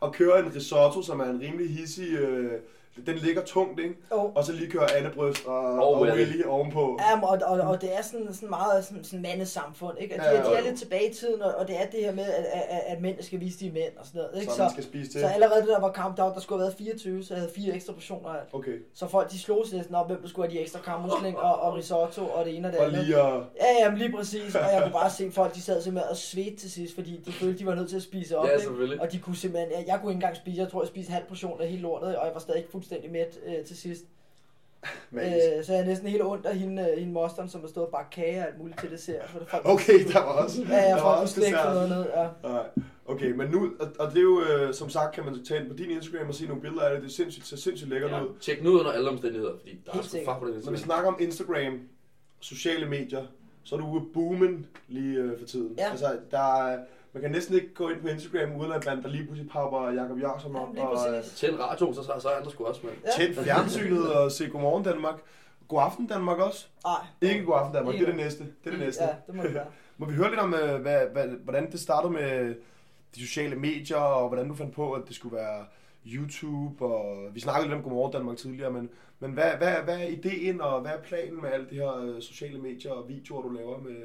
og køre en risotto, som er en rimelig hissig, øh, den ligger tungt, ikke? oh, Og så lige køre andebryst og, Og og, og Willy. Willy ovenpå. Ja, og, og, og det er sådan, sådan meget sådan, sådan mandesamfund, ikke? Og de, Ja, ja, de er jo. lidt tilbage i tiden, og, og det er det her med, at, at, at mænd skal vise de er mænd og sådan noget, ikke? Så man Så, skal spise til. så allerede det der var kamp, der, der skulle have været 24, så jeg havde fire ekstra portioner af alt. Okay. Så folk, de slog sig næsten op, hvem der skulle have de ekstra kammusling og, og risotto og det ene og det Og andet. lige at... Ja, jamen lige præcis, og jeg kunne bare se folk, de sad simpelthen og svedte til sidst, fordi de følte, de var nødt til at spise op, Ja, ikke? Og de kunne simpelthen, jeg, jeg kunne ikke engang spise, jeg tror, jeg spiste halv portion af hele lortet, og jeg var stadig fuldstændig mæt øh, til sidst. (laughs) Øh, så jeg er næsten helt ondt af hende, øh, hende mosteren, som har stået og bagt kage og alt muligt til dessert. Så det folk, Okay, der var også... Ja, jeg der var også dessert. noget ned. Ja. Nej. Okay, men nu, og, og det er jo, øh, som sagt, kan man tage ind på din Instagram og se nogle billeder af det. Det er sindssygt, ser sindssygt lækkert Ja, ud. tjek den ud under alle omstændigheder, fordi der er Helt sgu sikkert. fuck på den Når vi snakker om Instagram, sociale medier, så er du ude boomen lige øh, for tiden. Ja. Altså, der er, man kan næsten ikke gå ind på Instagram, uden at man der lige pludselig popper Jacob Jørgensen op lige og øh. Tænd radioen, så, så er andre sgu også, mand. Ja. tændt fjernsynet og se Godmorgen Danmark. God aften Danmark også. Nej. Ikke God aften Danmark, det er det næste. Det er det næste. Ja, det må det være. (laughs) Må vi høre lidt om, øh, hvad, hvad, hvordan det startede med de sociale medier, og hvordan du fandt på, at det skulle være YouTube, og vi snakkede lidt om Godmorgen Danmark tidligere, men, men hvad, hvad, hvad er ideen, og hvad er planen med alle de her øh, sociale medier og videoer, du laver med,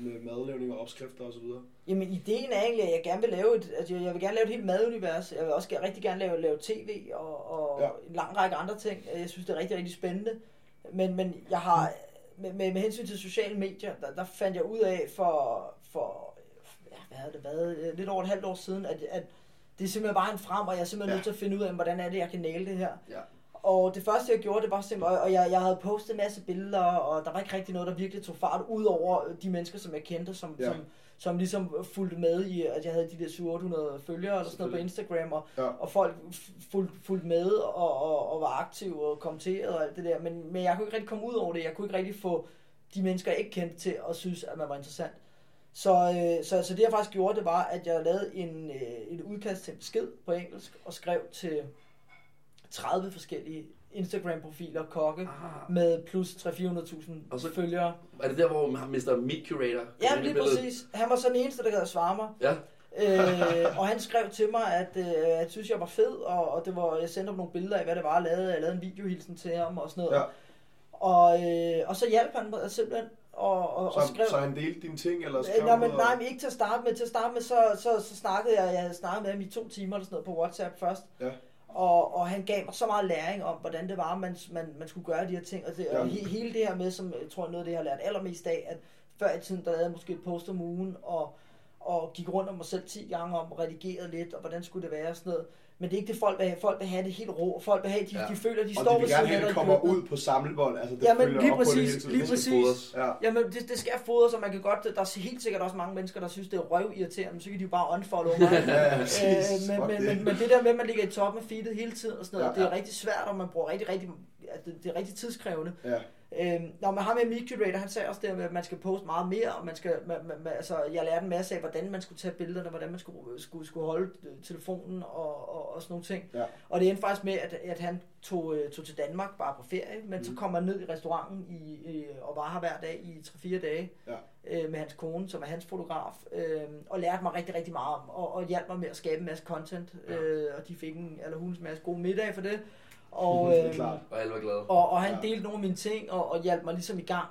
med madlavning og opskrifter osv.? Jamen, ideen er egentlig, at jeg gerne vil lave et, altså jeg vil gerne lave et helt madunivers. Jeg vil også rigtig gerne lave, lave tv og, og Ja. en lang række andre ting. Jeg synes, det er rigtig, rigtig spændende. Men, men jeg har, med, med, med hensyn til sociale medier, der, der fandt jeg ud af for, for ja, hvad havde det været, lidt over et halvt år siden, at, at det er simpelthen bare en frem, og jeg er simpelthen ja. nødt til at finde ud af, hvordan er det, jeg kan næle det her. Ja. Og det første, jeg gjorde, det var simpelthen, og jeg, jeg havde postet en masse billeder, og der var ikke rigtig noget, der virkelig tog fart, ud over de mennesker, som jeg kendte, som, Ja. som, som ligesom fulgte med i, at jeg havde de der 700-800 følgere eller sådan noget på Instagram, og, Ja. og folk fulgte, fulgte med og, og, og var aktive og kommenterede og alt det der, men, men jeg kunne ikke rigtig komme ud over det, jeg kunne ikke rigtig få de mennesker, jeg ikke kendte til at synes, at man var interessant. Så, øh, så, så det jeg faktisk gjorde, det var, at jeg lavede en, øh, et udkast til en besked på engelsk, og skrev til 30 forskellige Instagram-profiler, kokke, Ah, med plus 300-400.000 Og så- følgere. er det der, hvor man mister Meat Curator? Ja, lige præcis. Han var så den eneste, der gad at svare mig. Ja, øh, (laughs) og han skrev til mig, at øh, jeg synes, jeg var fed, og, og det var, jeg sendte ham nogle billeder af, hvad det var, jeg lavede. Jeg lavede en videohilsen til ham og sådan noget. Ja. Og, øh, og så hjalp han mig simpelthen, og, og, og Så, skrev... så han delte dine ting, eller skrev Øh, Nej, men, nej, men ikke til at starte med. Til at starte med, så, så, så snakkede jeg, jeg snakket med ham i to timer eller sådan noget på WhatsApp først. Ja. Og, og han gav mig så meget læring om, hvordan det var, man, man, man skulle gøre de her ting. Og, det, og he, hele det her med, som jeg tror noget af det, jeg har lært allermest af, at før i tiden, der lavede jeg måske et post om ugen, og, og gik rundt om mig selv 10 gange om, og redigerede lidt, og hvordan skulle det være og sådan noget. Men det er ikke det, folk vil have. Folk vil have det helt rå. Folk vil have, de, Ja. ja. de føler, de og står de vil ved siden af dig det i kommer ud på samlebånd. Altså, det Jamen, følger lige det præcis, hele tiden. lige Det skal præcis. Ja. Jamen, det, det skal fodres, og man kan godt, der er helt sikkert også mange mennesker, der synes, det er røvirriterende, men så kan de jo bare unfollow mig. (laughs) Ja, præcis. øh, men, Fuck men, det. men, men, det der med, at man ligger i toppen af feedet hele tiden og sådan noget, Ja, ja, det er ja. rigtig svært, og man bruger rigtig, rigtig, det, det er rigtig tidskrævende. Ja. Øhm, når man har med Meat Curator, han sagde også det med, at man skal poste meget mere, og man skal, man, man, man, altså, jeg lærte en masse af, hvordan man skulle tage billederne, hvordan man skulle, skulle, skulle holde øh, telefonen og, og, og sådan nogle ting. Ja. Og det endte faktisk med, at, at han tog, øh, tog til Danmark bare på ferie, men mm. så kom han ned i restauranten i, i, og var her hver dag i 3-4 dage Ja. øh, med hans kone, som er hans fotograf, øh, og lærte mig rigtig, rigtig meget om, og, og hjalp mig med at skabe en masse content, Ja. øh, og de fik en, eller hun en masse god middag for det. Og, (laughs) Det er øhm, klart. Og alle var glade. og, og han Ja. delte nogle af mine ting og, og hjalp mig ligesom i gang.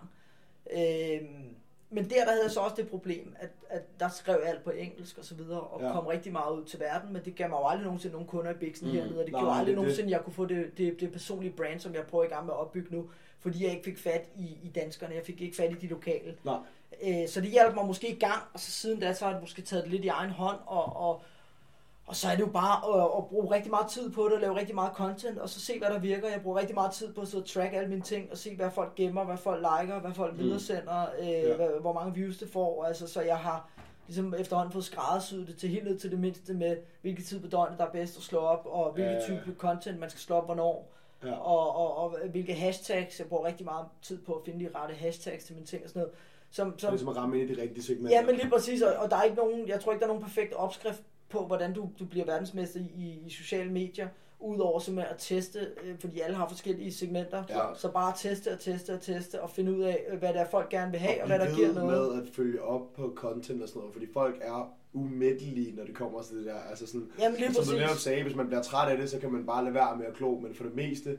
Øhm, men der, der havde jeg så også det problem, at, at der skrev jeg alt på engelsk og så videre, og Ja. kom rigtig meget ud til verden, men det gav mig jo aldrig nogensinde nogen kunder i Bixen Mm. hernede, og det Nej, gjorde nej, aldrig det nogensinde, jeg kunne få det, det, det personlige brand, som jeg prøver i gang med at opbygge nu, fordi jeg ikke fik fat i, i danskerne, jeg fik ikke fat i de lokale. Nej. Øh, så det hjalp mig måske i gang, og så siden da, så har jeg måske taget det lidt i egen hånd, og, og, og så er det jo bare at, at bruge rigtig meget tid på det, og lave rigtig meget content, og så se, hvad der virker. Jeg bruger rigtig meget tid på at sidde og track alle mine ting, og se, hvad folk gemmer, hvad folk liker, hvad folk Mm. videresender, øh, Ja. hvad, hvor mange views det får. Altså, så jeg har ligesom efterhånden fået skræddersyet det til helt ned til det mindste med, hvilken tid på døgnet, der er bedst at slå op, og hvilken Ja, type content, man skal slå op, hvornår. Ja. Og, og, og, hvilke hashtags. Jeg bruger rigtig meget tid på at finde de rette hashtags til mine ting og sådan noget. Som, Så som, ligesom at ramme ind i de rigtige segmenter. Ja, men lige præcis, og, og der er ikke nogen, jeg tror ikke, der er nogen perfekt opskrift på, hvordan du, du bliver verdensmester i, i sociale medier, udover simpelthen at teste, øh, fordi alle har forskellige segmenter. Ja. Så bare teste og teste og teste, og finde ud af, hvad det er, folk gerne vil have, og, og hvad der giver noget. med at følge op på content og sådan noget, fordi folk er umættelige, når det kommer til det der. Altså sådan, Jamen lige som du netop præcis. sagde, hvis man bliver træt af det, så kan man bare lade være med at klo, men for det meste,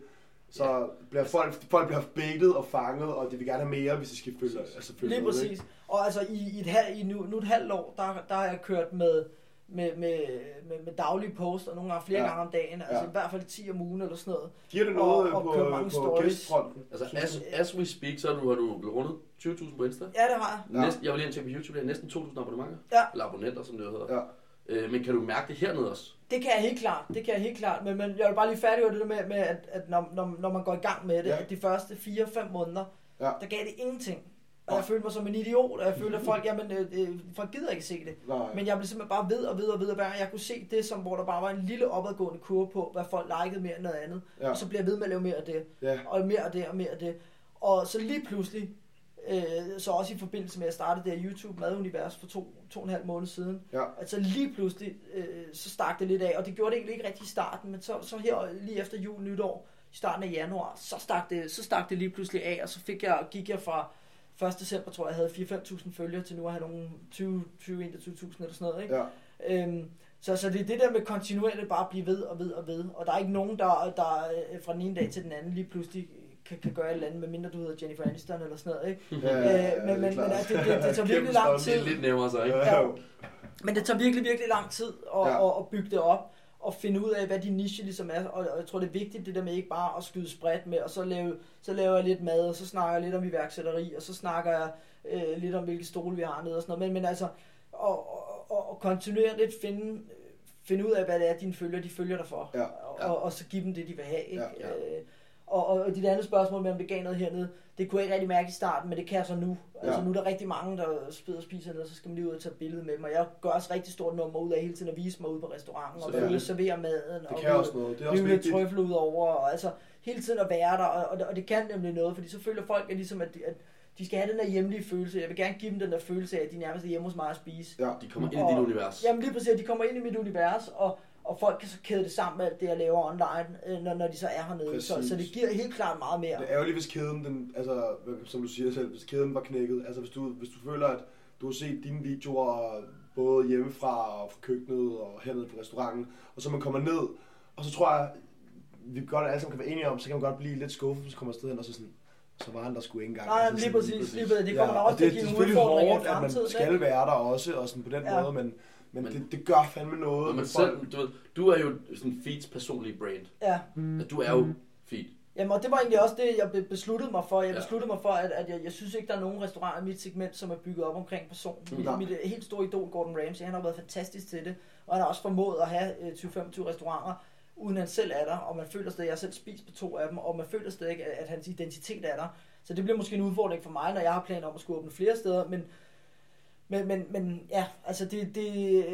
så bliver folk, folk bliver baitet og fanget, og de vil gerne have mere, hvis de skal følge, altså følge Lige med, præcis. ikke? Og altså i, i, et halv, i nu, nu et halvt år, der, der har jeg kørt med, med, med, med, med daglige post, og nogle gange flere Ja. gange om dagen. Altså Ja. i hvert fald 10 om ugen eller sådan noget. Giver det Og- noget og på, køre mange på stories. gæstfronten? Altså, as, as we speak, så har du, har du blevet rundet 20.000 på Insta. Ja, det har jeg. Ja. Næsten, jeg var lige tjekke på YouTube, det er næsten 2.000 abonnementer. Ja. Eller abonnenter, som det hedder. Ja. Øh, men kan du mærke det hernede også? Det kan jeg helt klart, det kan jeg helt klart, men, men jeg vil bare lige færdiggøre det der med, med at, at når, når, når man går i gang med det, ja. at de første 4-5 måneder, Ja. der gav det ingenting. Og jeg følte mig som en idiot, og jeg følte, at folk, jamen, øh, øh, folk gider ikke se det. Nej. Men jeg blev simpelthen bare ved og ved og ved, og hver jeg kunne se det, som, hvor der bare var en lille opadgående kurve på, hvad folk likede mere end noget andet. Ja. Og så bliver jeg ved med at lave mere af det, Ja. og mere af det, og mere af det. Og så lige pludselig, øh, så også i forbindelse med at starte det her YouTube Madunivers for to, to og en halv måned siden, Ja. Altså lige pludselig, øh, så stak det lidt af, og det gjorde det egentlig ikke rigtig i starten, men så, så her lige efter jul nytår, i starten af januar, så stak det, så stak det lige pludselig af, og så fik jeg, gik jeg fra 1. december, tror jeg, jeg havde 4-5.000 følgere, til nu at have nogle 20 20 21.000 eller sådan noget, ikke? Ja. Øhm, så, så det er det der med kontinuerligt bare at blive ved og ved og ved, og der er ikke nogen, der, der øh, fra den ene dag til den anden lige pludselig kan, kan gøre et eller andet, medmindre du hedder Jennifer Aniston eller sådan noget, ikke? Ja, ja, ja, Øh, men- det er men- men altså, det- det- det tager virkelig lang størrelse. Det er lidt nemmere så, ikke? Ja. Men det tager virkelig, virkelig lang tid at, ja. at, at bygge det op og finde ud af, hvad din niche ligesom er. Og, og jeg tror, det er vigtigt, det der med ikke bare at skyde spredt med, og så, lave, så laver jeg lidt mad, og så snakker jeg lidt om iværksætteri, og så snakker jeg øh, lidt om, hvilke stole vi har nede og sådan noget. Men, men altså, og, og, og, kontinuerligt finde, finde ud af, hvad det er, dine følger, de følger dig for. Ja. Og, og, og så give dem det, de vil have. Ikke? Ja, ja. Øh, og, og, og dit andet spørgsmål med, om det gav noget hernede, det kunne jeg ikke rigtig mærke i starten, men det kan jeg så nu. Altså Ja. nu er der rigtig mange, der spider og spiser ned, så skal man lige ud og tage billede med dem. Og jeg gør også rigtig stort nummer ud af hele tiden at vise mig ude på restauranten, og Selvfølgelig. følge og servere maden. Det og kan også noget. Det er også lidt trøffel ud over, og altså hele tiden at være der, og, og, og det kan nemlig noget, fordi så føler folk at ligesom, at, at de skal have den der hjemlige følelse. Jeg vil gerne give dem den der følelse af, at de nærmest er hjemme hos mig at spise. Ja. De kommer ind i Og- dit univers. Jamen lige præcis, at de kommer ind i mit univers, og, og folk kan så kæde det sammen med alt det, jeg laver online, øh, når, når de så er hernede. Så, Præcis. så det giver helt klart meget mere. Det er ærgerligt, hvis kæden, den, altså, som du siger selv, hvis kæden var knækket. Altså, hvis du, hvis du føler, at du har set dine videoer både hjemmefra og fra køkkenet og hernede på restauranten, og så man kommer ned, og så tror jeg, vi godt alle sammen kan være enige om, så kan man godt blive lidt skuffet, hvis man kommer afsted hen og så sådan, så var han der sgu ikke engang. Nej, Altså, lige sådan- præcis, lige præcis. Det kommer ja, og også til at det, give det er nogle selvfølgelig udfordringer i hårdt, at man fremtiden. skal være der også, og sådan på den Ja. måde, men, men, Men- det, det gør fandme noget. Man med selv, du, ved, du er jo sådan Feeds personlige brand. Ja. At Du er jo Feed. Jamen, og det var egentlig også det, jeg be- besluttede mig for. Jeg Ja. besluttede mig for, at, at jeg, jeg synes ikke, der er nogen restauranter i mit segment, som er bygget op omkring person. Mit, Nej. mit øh, helt store idol, Gordon Ramsay, han har været fantastisk til det. Og han har også formået at have øh, 20-25 restauranter, uden han selv er der. Og man føler stadig, at jeg selv spist på to af dem, og man føler stadig, at, at hans identitet er der. Så det bliver måske en udfordring for mig, når jeg har planer om at skulle åbne flere steder. Men, men, men, men ja, altså det, det,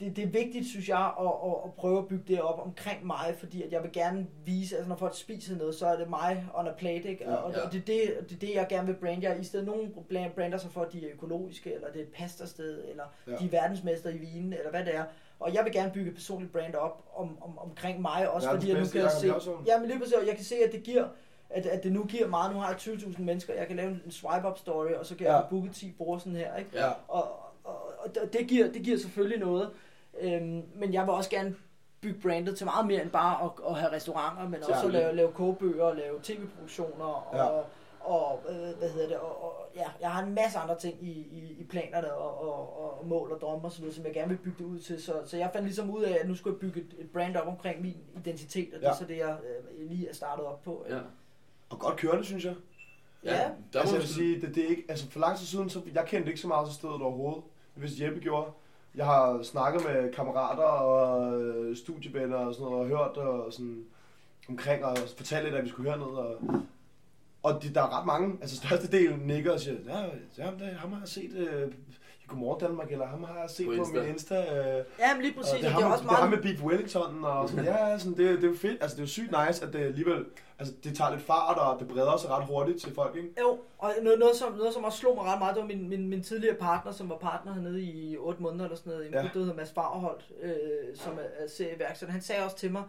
det, det er vigtigt, synes jeg, at, at, at prøve at bygge det op omkring mig, fordi at jeg vil gerne vise, altså når folk spiser noget, så er det mig on a plate, ikke? Ja, og ja. det, er det, det er det, jeg gerne vil brande. Jeg, I stedet nogen brander sig for, at de er økologiske, eller det er et pastasted, eller Ja. de er verdensmester i vinen, eller hvad det er. Og jeg vil gerne bygge et personligt brand op om, om, omkring mig, også Ja, fordi det jeg nu kan Jacob se... Ja, men lige præcis, og jeg kan se, at det giver at, at det nu giver meget. Nu har jeg 20.000 mennesker, jeg kan lave en swipe-up story, og så kan Ja. jeg få booket 10 bruger sådan her, ikke? Ja. Og, og, og det- giver, det giver selvfølgelig noget. Øhm, men jeg vil også gerne bygge brandet til meget mere end bare at, at have restauranter, men også at lave, lave kogebøger, og lave tv-produktioner og, Ja. og, og øh, hvad hedder det, og, og ja, jeg har en masse andre ting i, i, i planerne og, og, og mål og drømme og så videre, som jeg gerne vil bygge det ud til. Så, så jeg fandt ligesom ud af, at nu skulle jeg bygge et, et brand op omkring min identitet, og det Ja. er så det, jeg øh, lige er startet op på. Ja. Og godt kørende, synes jeg. Ja. Der altså, må jeg vil sige, det, det er ikke, altså for lang tid siden, så jeg kendte ikke så meget til stedet overhovedet, hvis Jeppe gjorde. Jeg har snakket med kammerater og øh, studievenner og sådan noget, og hørt og sådan omkring, og fortalt lidt, at vi skulle herned, og, og de, der er ret mange, altså størstedelen nikker og siger, ja, ja det, ham har jeg set øh, i Godmorgen Danmark, eller ham har jeg set På på, min Insta, øh, Ja, men lige og præcis, det, er og ham, det er også det er ham meget... med Beef Wellington, og sådan, ja, sådan, det, det er jo fedt, altså det er jo sygt nice, at det alligevel, altså det tager lidt fart, og det breder sig ret hurtigt til folk, ikke? Jo, og noget, noget, som, noget, som også slog mig ret meget, det var min, min, min tidligere partner, som var partner hernede i 8 måneder eller sådan noget, i en Ja. ja. der hedder Mads Fagerholt, øh, som er, er serieværksætter. Han sagde også til mig,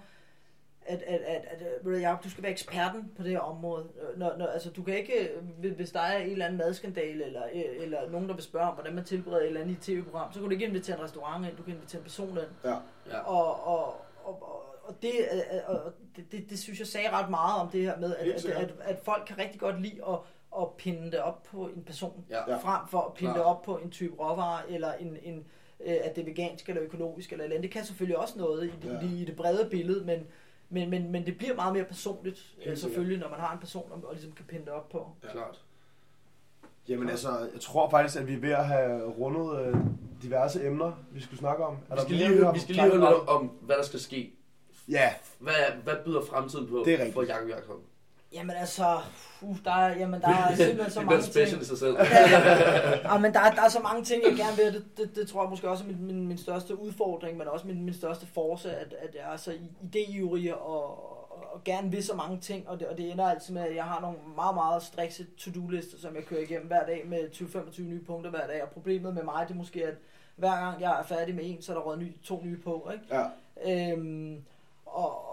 at, at, at, at øh, ved du, Jacob, du skal være eksperten på det her område. Øh, Når, når, altså, du kan ikke, øh, hvis der er en eller anden madskandale, eller, øh, eller nogen, der vil spørge om, hvordan man tilbereder et eller andet i tv-program, så kan du ikke invitere en restaurant ind, du kan invitere en person ind. Ja. Ja. Og, og, og, og, og, det, øh, og det, det, det synes jeg sagde ret meget om det her med, at, Helt at, at, at folk kan rigtig godt lide at, at pinde det op på en person, Ja. Ja. frem for at pinde Klart. det op på en type råvare, eller en, en, øh, at det er vegansk eller økologisk eller et eller andet. Det kan selvfølgelig også noget i det, Ja. ja. i det brede billede, men, men, men, men det bliver meget mere personligt, øh, sikkert. selvfølgelig, når man har en person, og, og ligesom kan pinde det op på. Klart. Jamen altså, jeg tror faktisk, at vi er ved at have rundet øh, diverse emner, vi skulle snakke om. Er Vi skal lige, vi skal lige høre om, hvad der skal ske. Ja, Hvad, hvad byder fremtiden på Det er rigtigt. for Jakob Jakobsen? Jamen altså, uh, der, er, jamen, der er simpelthen så mange special ting. i sig selv. Ja, men der, er- der er så mange ting, jeg gerne vil. Det, det, det tror jeg måske også er min, min, min største udfordring, men også min, min største force, at, at jeg er så idéivrig og, og, og gerne vil så mange ting. Og det, og det ender altid med, at jeg har nogle meget, meget strikse to-do-lister, som jeg kører igennem hver dag med 20-25 nye punkter hver dag. Og problemet med mig, det er måske, at hver gang jeg er færdig med en, så er der røget ny, to nye på. Ikke? ja. Øhm, og,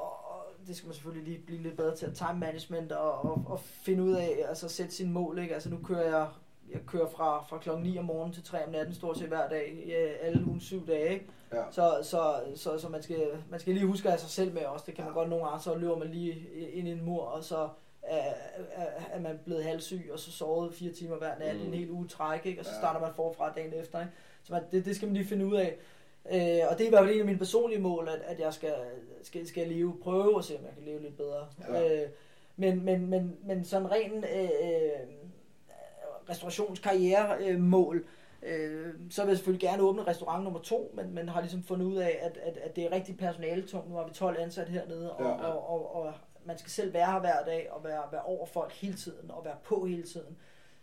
det skal man selvfølgelig lige blive lidt bedre til at time management og, og, og finde ud af, altså sætte sine mål, ikke? Altså nu kører jeg, jeg kører fra, fra klokken 9 om morgenen til 3 om natten stort set hver dag, alle ugen syv dage, ikke? Ja. Så, så, så, så man, skal, man skal lige huske have sig selv med også, det kan man godt nogle gange, så løber man lige ind i en mur, og så er, man blevet halvsyg, og så sovet fire timer hver nat mm. En hel uge træk, ikke? og så Ja. starter man forfra dagen efter. Ikke? Så man, det, det skal man lige finde ud af. Øh, og det er i hvert fald en af mine personlige mål, at, at jeg skal, skal, skal leve, prøve at se, om jeg kan leve lidt bedre. Ja. Øh, men, men, men, men sådan ren øh, øh, restaurationskarrieremål, øh, så vil jeg selvfølgelig gerne åbne restaurant nummer to, men, men har ligesom fundet ud af, at, at, at det er rigtig personaletungt. Nu har vi 12 ansat hernede, og, Ja. ja. og, og, og man skal selv være her hver dag, og være, være over folk hele tiden, og være på hele tiden.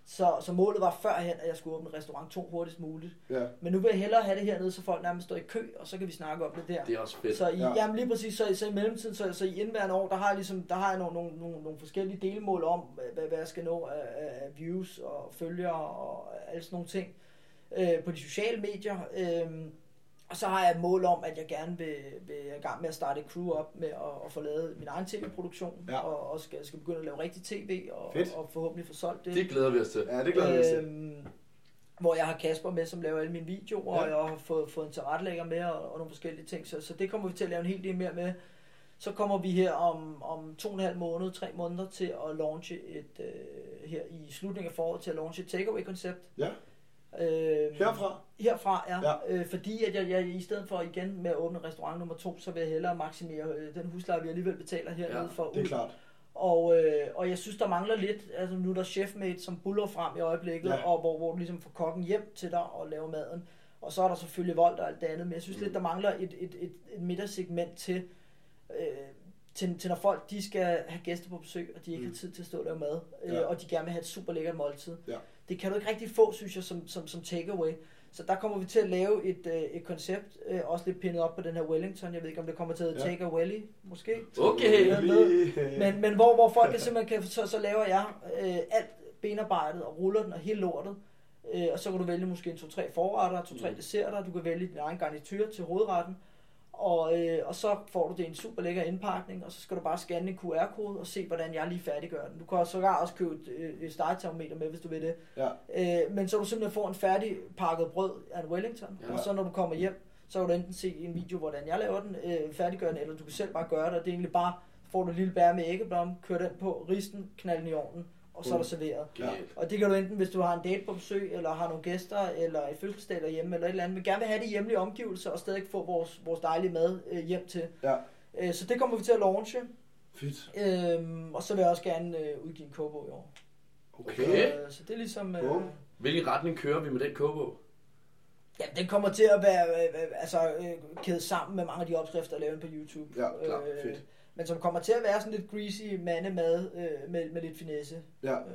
Så, så målet var førhen, at jeg skulle åbne restaurant 2 hurtigst muligt. ja. Men nu vil jeg hellere have det hernede, så folk nærmest står i kø, og så kan vi snakke om det der. Det er også fedt. Så i, Ja. ja. jamen lige præcis, så, så i mellemtiden, så, så i indværende år, der har jeg, ligesom, der har jeg nogle, nogle, nogle, nogle forskellige delmål om, hvad, hvad jeg skal nå af, af af views og følgere og alle sådan nogle ting øh, på de sociale medier. Øh, og så har jeg et mål om, at jeg gerne vil, vil i gang med at starte et crew op med at, at få lavet min egen tv-produktion, Ja. og, og skal, skal begynde at lave rigtig tv, og, Fedt. og forhåbentlig få solgt det. Det glæder vi os til. Ja, det glæder jeg mig til. Øhm, hvor jeg har Kasper med, som laver alle mine videoer, ja. og jeg har fået, fået en tilrettelægger med, og, og nogle forskellige ting. Så, så det kommer vi til at lave en hel del mere med. Så kommer vi her om, om to og en halv måned, tre måneder til at launche et, øh, her i slutningen af foråret, til at launche et takeaway-koncept. Ja. Øh, Herfra? Herfra, ja. Ja. Øh, fordi at jeg, jeg, i stedet for igen med at åbne restaurant nummer to, så vil jeg hellere maksimere øh, den husleje, vi alligevel betaler hernede Ja, for Det er ud. klart. Og, øh, og jeg synes, der mangler lidt, altså nu er der chefmate, som buller frem i øjeblikket, ja. og hvor, hvor du ligesom får kokken hjem til dig og laver maden. Og så er der selvfølgelig vold og alt det andet, men jeg synes Mm. lidt, der mangler et, et, et, et middagssegment til, øh, til, til når folk de skal have gæster på besøg, og de ikke Mm. har tid til at stå og lave mad, øh, Ja. og de gerne vil have et super lækkert måltid. Ja. Det kan du ikke rigtig få, synes jeg, som, som, som takeaway. Så der kommer vi til at lave et, øh, et koncept, øh, også lidt pindet op på den her Wellington. Jeg ved ikke, om det kommer til at hedde Ja. Take a Welly, måske. Okay. Men, men hvor, hvor folk kan simpelthen kan, så, så laver jeg øh, alt benarbejdet og ruller den og hele lortet. Øh, og så kan du vælge måske en 2-3 forretter, 2-3 Mm. desserter, du kan vælge din egen garnityr til hovedretten. Og, øh, og så får du det i en super lækker indpakning, og så skal du bare scanne en QR-kode og se, hvordan jeg lige færdiggør den. Du kan også sågar også købe et, øh, et stegetermometer med, hvis du vil det. Ja. Øh, men så du simpelthen får en færdig pakket brød af en Wellington, Ja. og så når du kommer hjem, så kan du enten se en video, hvordan jeg laver den, øh, færdiggør den, eller du kan selv bare gøre det. Og det er egentlig bare, får du en lille bær med æggeblom, kør den på, risten, knald den i ovnen, og så er der serveret. Genialt. Og det kan du enten, hvis du har en date på besøg, eller har nogle gæster, eller et fødselsdag derhjemme, eller et eller andet, men gerne vil have det hjemlige omgivelser, og stadig få vores, vores dejlige mad øh, hjem til. Ja. Øh, så det kommer vi til at launche. Fedt. Øhm, og så vil jeg også gerne øh, udgive en kobo i år. Okay. Okay. Øh, så det er ligesom... Øh, Bum. Hvilken retning kører vi med den kobo? ja, den kommer til at være øh, øh, altså, øh, kædet sammen med mange af de opskrifter, der er lavet på YouTube. Ja, klar. Øh, Fedt. Men som kommer til at være sådan lidt greasy mandemad øh, med, med lidt finesse. Ja. Øh,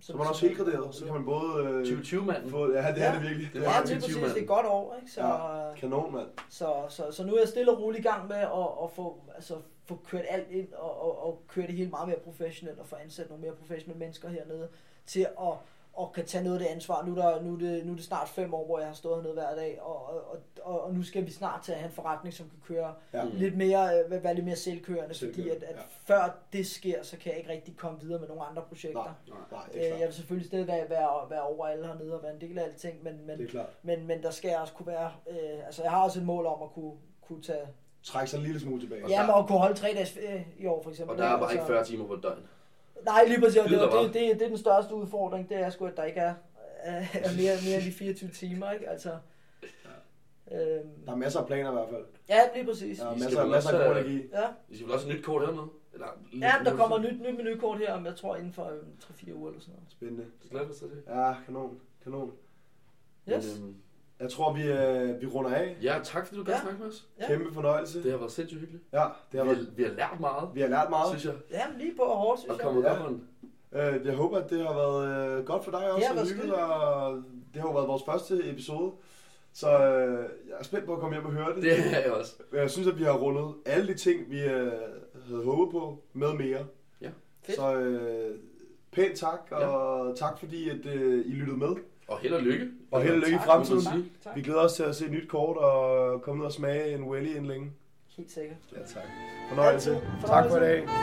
Så er man også helt graderet. Så kan man både... Øh, 2020-manden. få, ja, det er Ja. det virkelig. Det det er en præcis. 20 Det er et godt år, ikke? Så, Ja. Kanon, mand. så, så, så nu er jeg stille og roligt i gang med at, at få, altså, få kørt alt ind og, og, og køre det hele meget mere professionelt og få ansat nogle mere professionelle mennesker hernede til at og kan tage noget af det ansvar. Nu er, der, nu, er det, nu er det snart fem år, hvor jeg har stået hernede hver dag, og, og, og, og nu skal vi snart til at have en forretning, som kan køre Ja. Mm. lidt mere, øh, være lidt mere selvkørende, fordi at, Selvkørende, at ja. før det sker, så kan jeg ikke rigtig komme videre med nogle andre projekter. Nej, nej, det Øh, er jeg vil selvfølgelig stadig være, være, være over alle hernede og være en del af alting, men, men, men, men der skal jeg også kunne være, øh, altså jeg har også et mål om at kunne, kunne tage, Træk sig en lille smule tilbage. Og ja, men at kunne holde tre dages ferie i år for eksempel. Og der er bare Altså- ikke 40 timer på et døgn. Nej, lige præcis, det, det, det, det, det er den største udfordring, det er sgu, at der ikke er, er er mere, mere end de 24 timer, ikke? Altså, øhm, Der er masser af planer i hvert fald. ja, lige præcis. Der er masser, vel masser af god energi. Ja, Vi skal vel også have et nyt kort hernede? Eller, ja der kommer et nyt, nyt menukort her, om jeg tror inden for øhm, 3-4 uger eller sådan noget. Spændende. Du glæder dig til det? Ja, kanon. Kanon. Yes. Men, øhm, Jeg tror, vi, øh, vi runder af. ja, tak fordi du gad Ja. snakke med os. Ja. Kæmpe fornøjelse. Det har været sindssygt hyggeligt. Ja, det Vi har har, været, vi har lært meget, vi har lært meget. synes jeg. Ja, lige på og hårdt, synes Og jeg. kommet Ja. Øh, jeg håber, at det har været øh, godt for dig også. Det har og været hyggeligt, og det har jo været vores første episode. Så øh, jeg er spændt på at komme hjem og høre det. Det er jeg også. Jeg synes, at vi har rundet alle de ting, vi øh, havde håbet på, med mere. Ja. Fedt. Så øh, pænt tak, og tak fordi, at øh, I lyttede med. Og held og lykke. Og held og lykke i Tak. fremtiden. Tak. Tak. Vi glæder os til at se et nyt kort og komme ned og smage en welly inden længe. Helt sikkert. Ja, tak. Fornøjelse. Altid. Tak for i Fornøjelse. dag.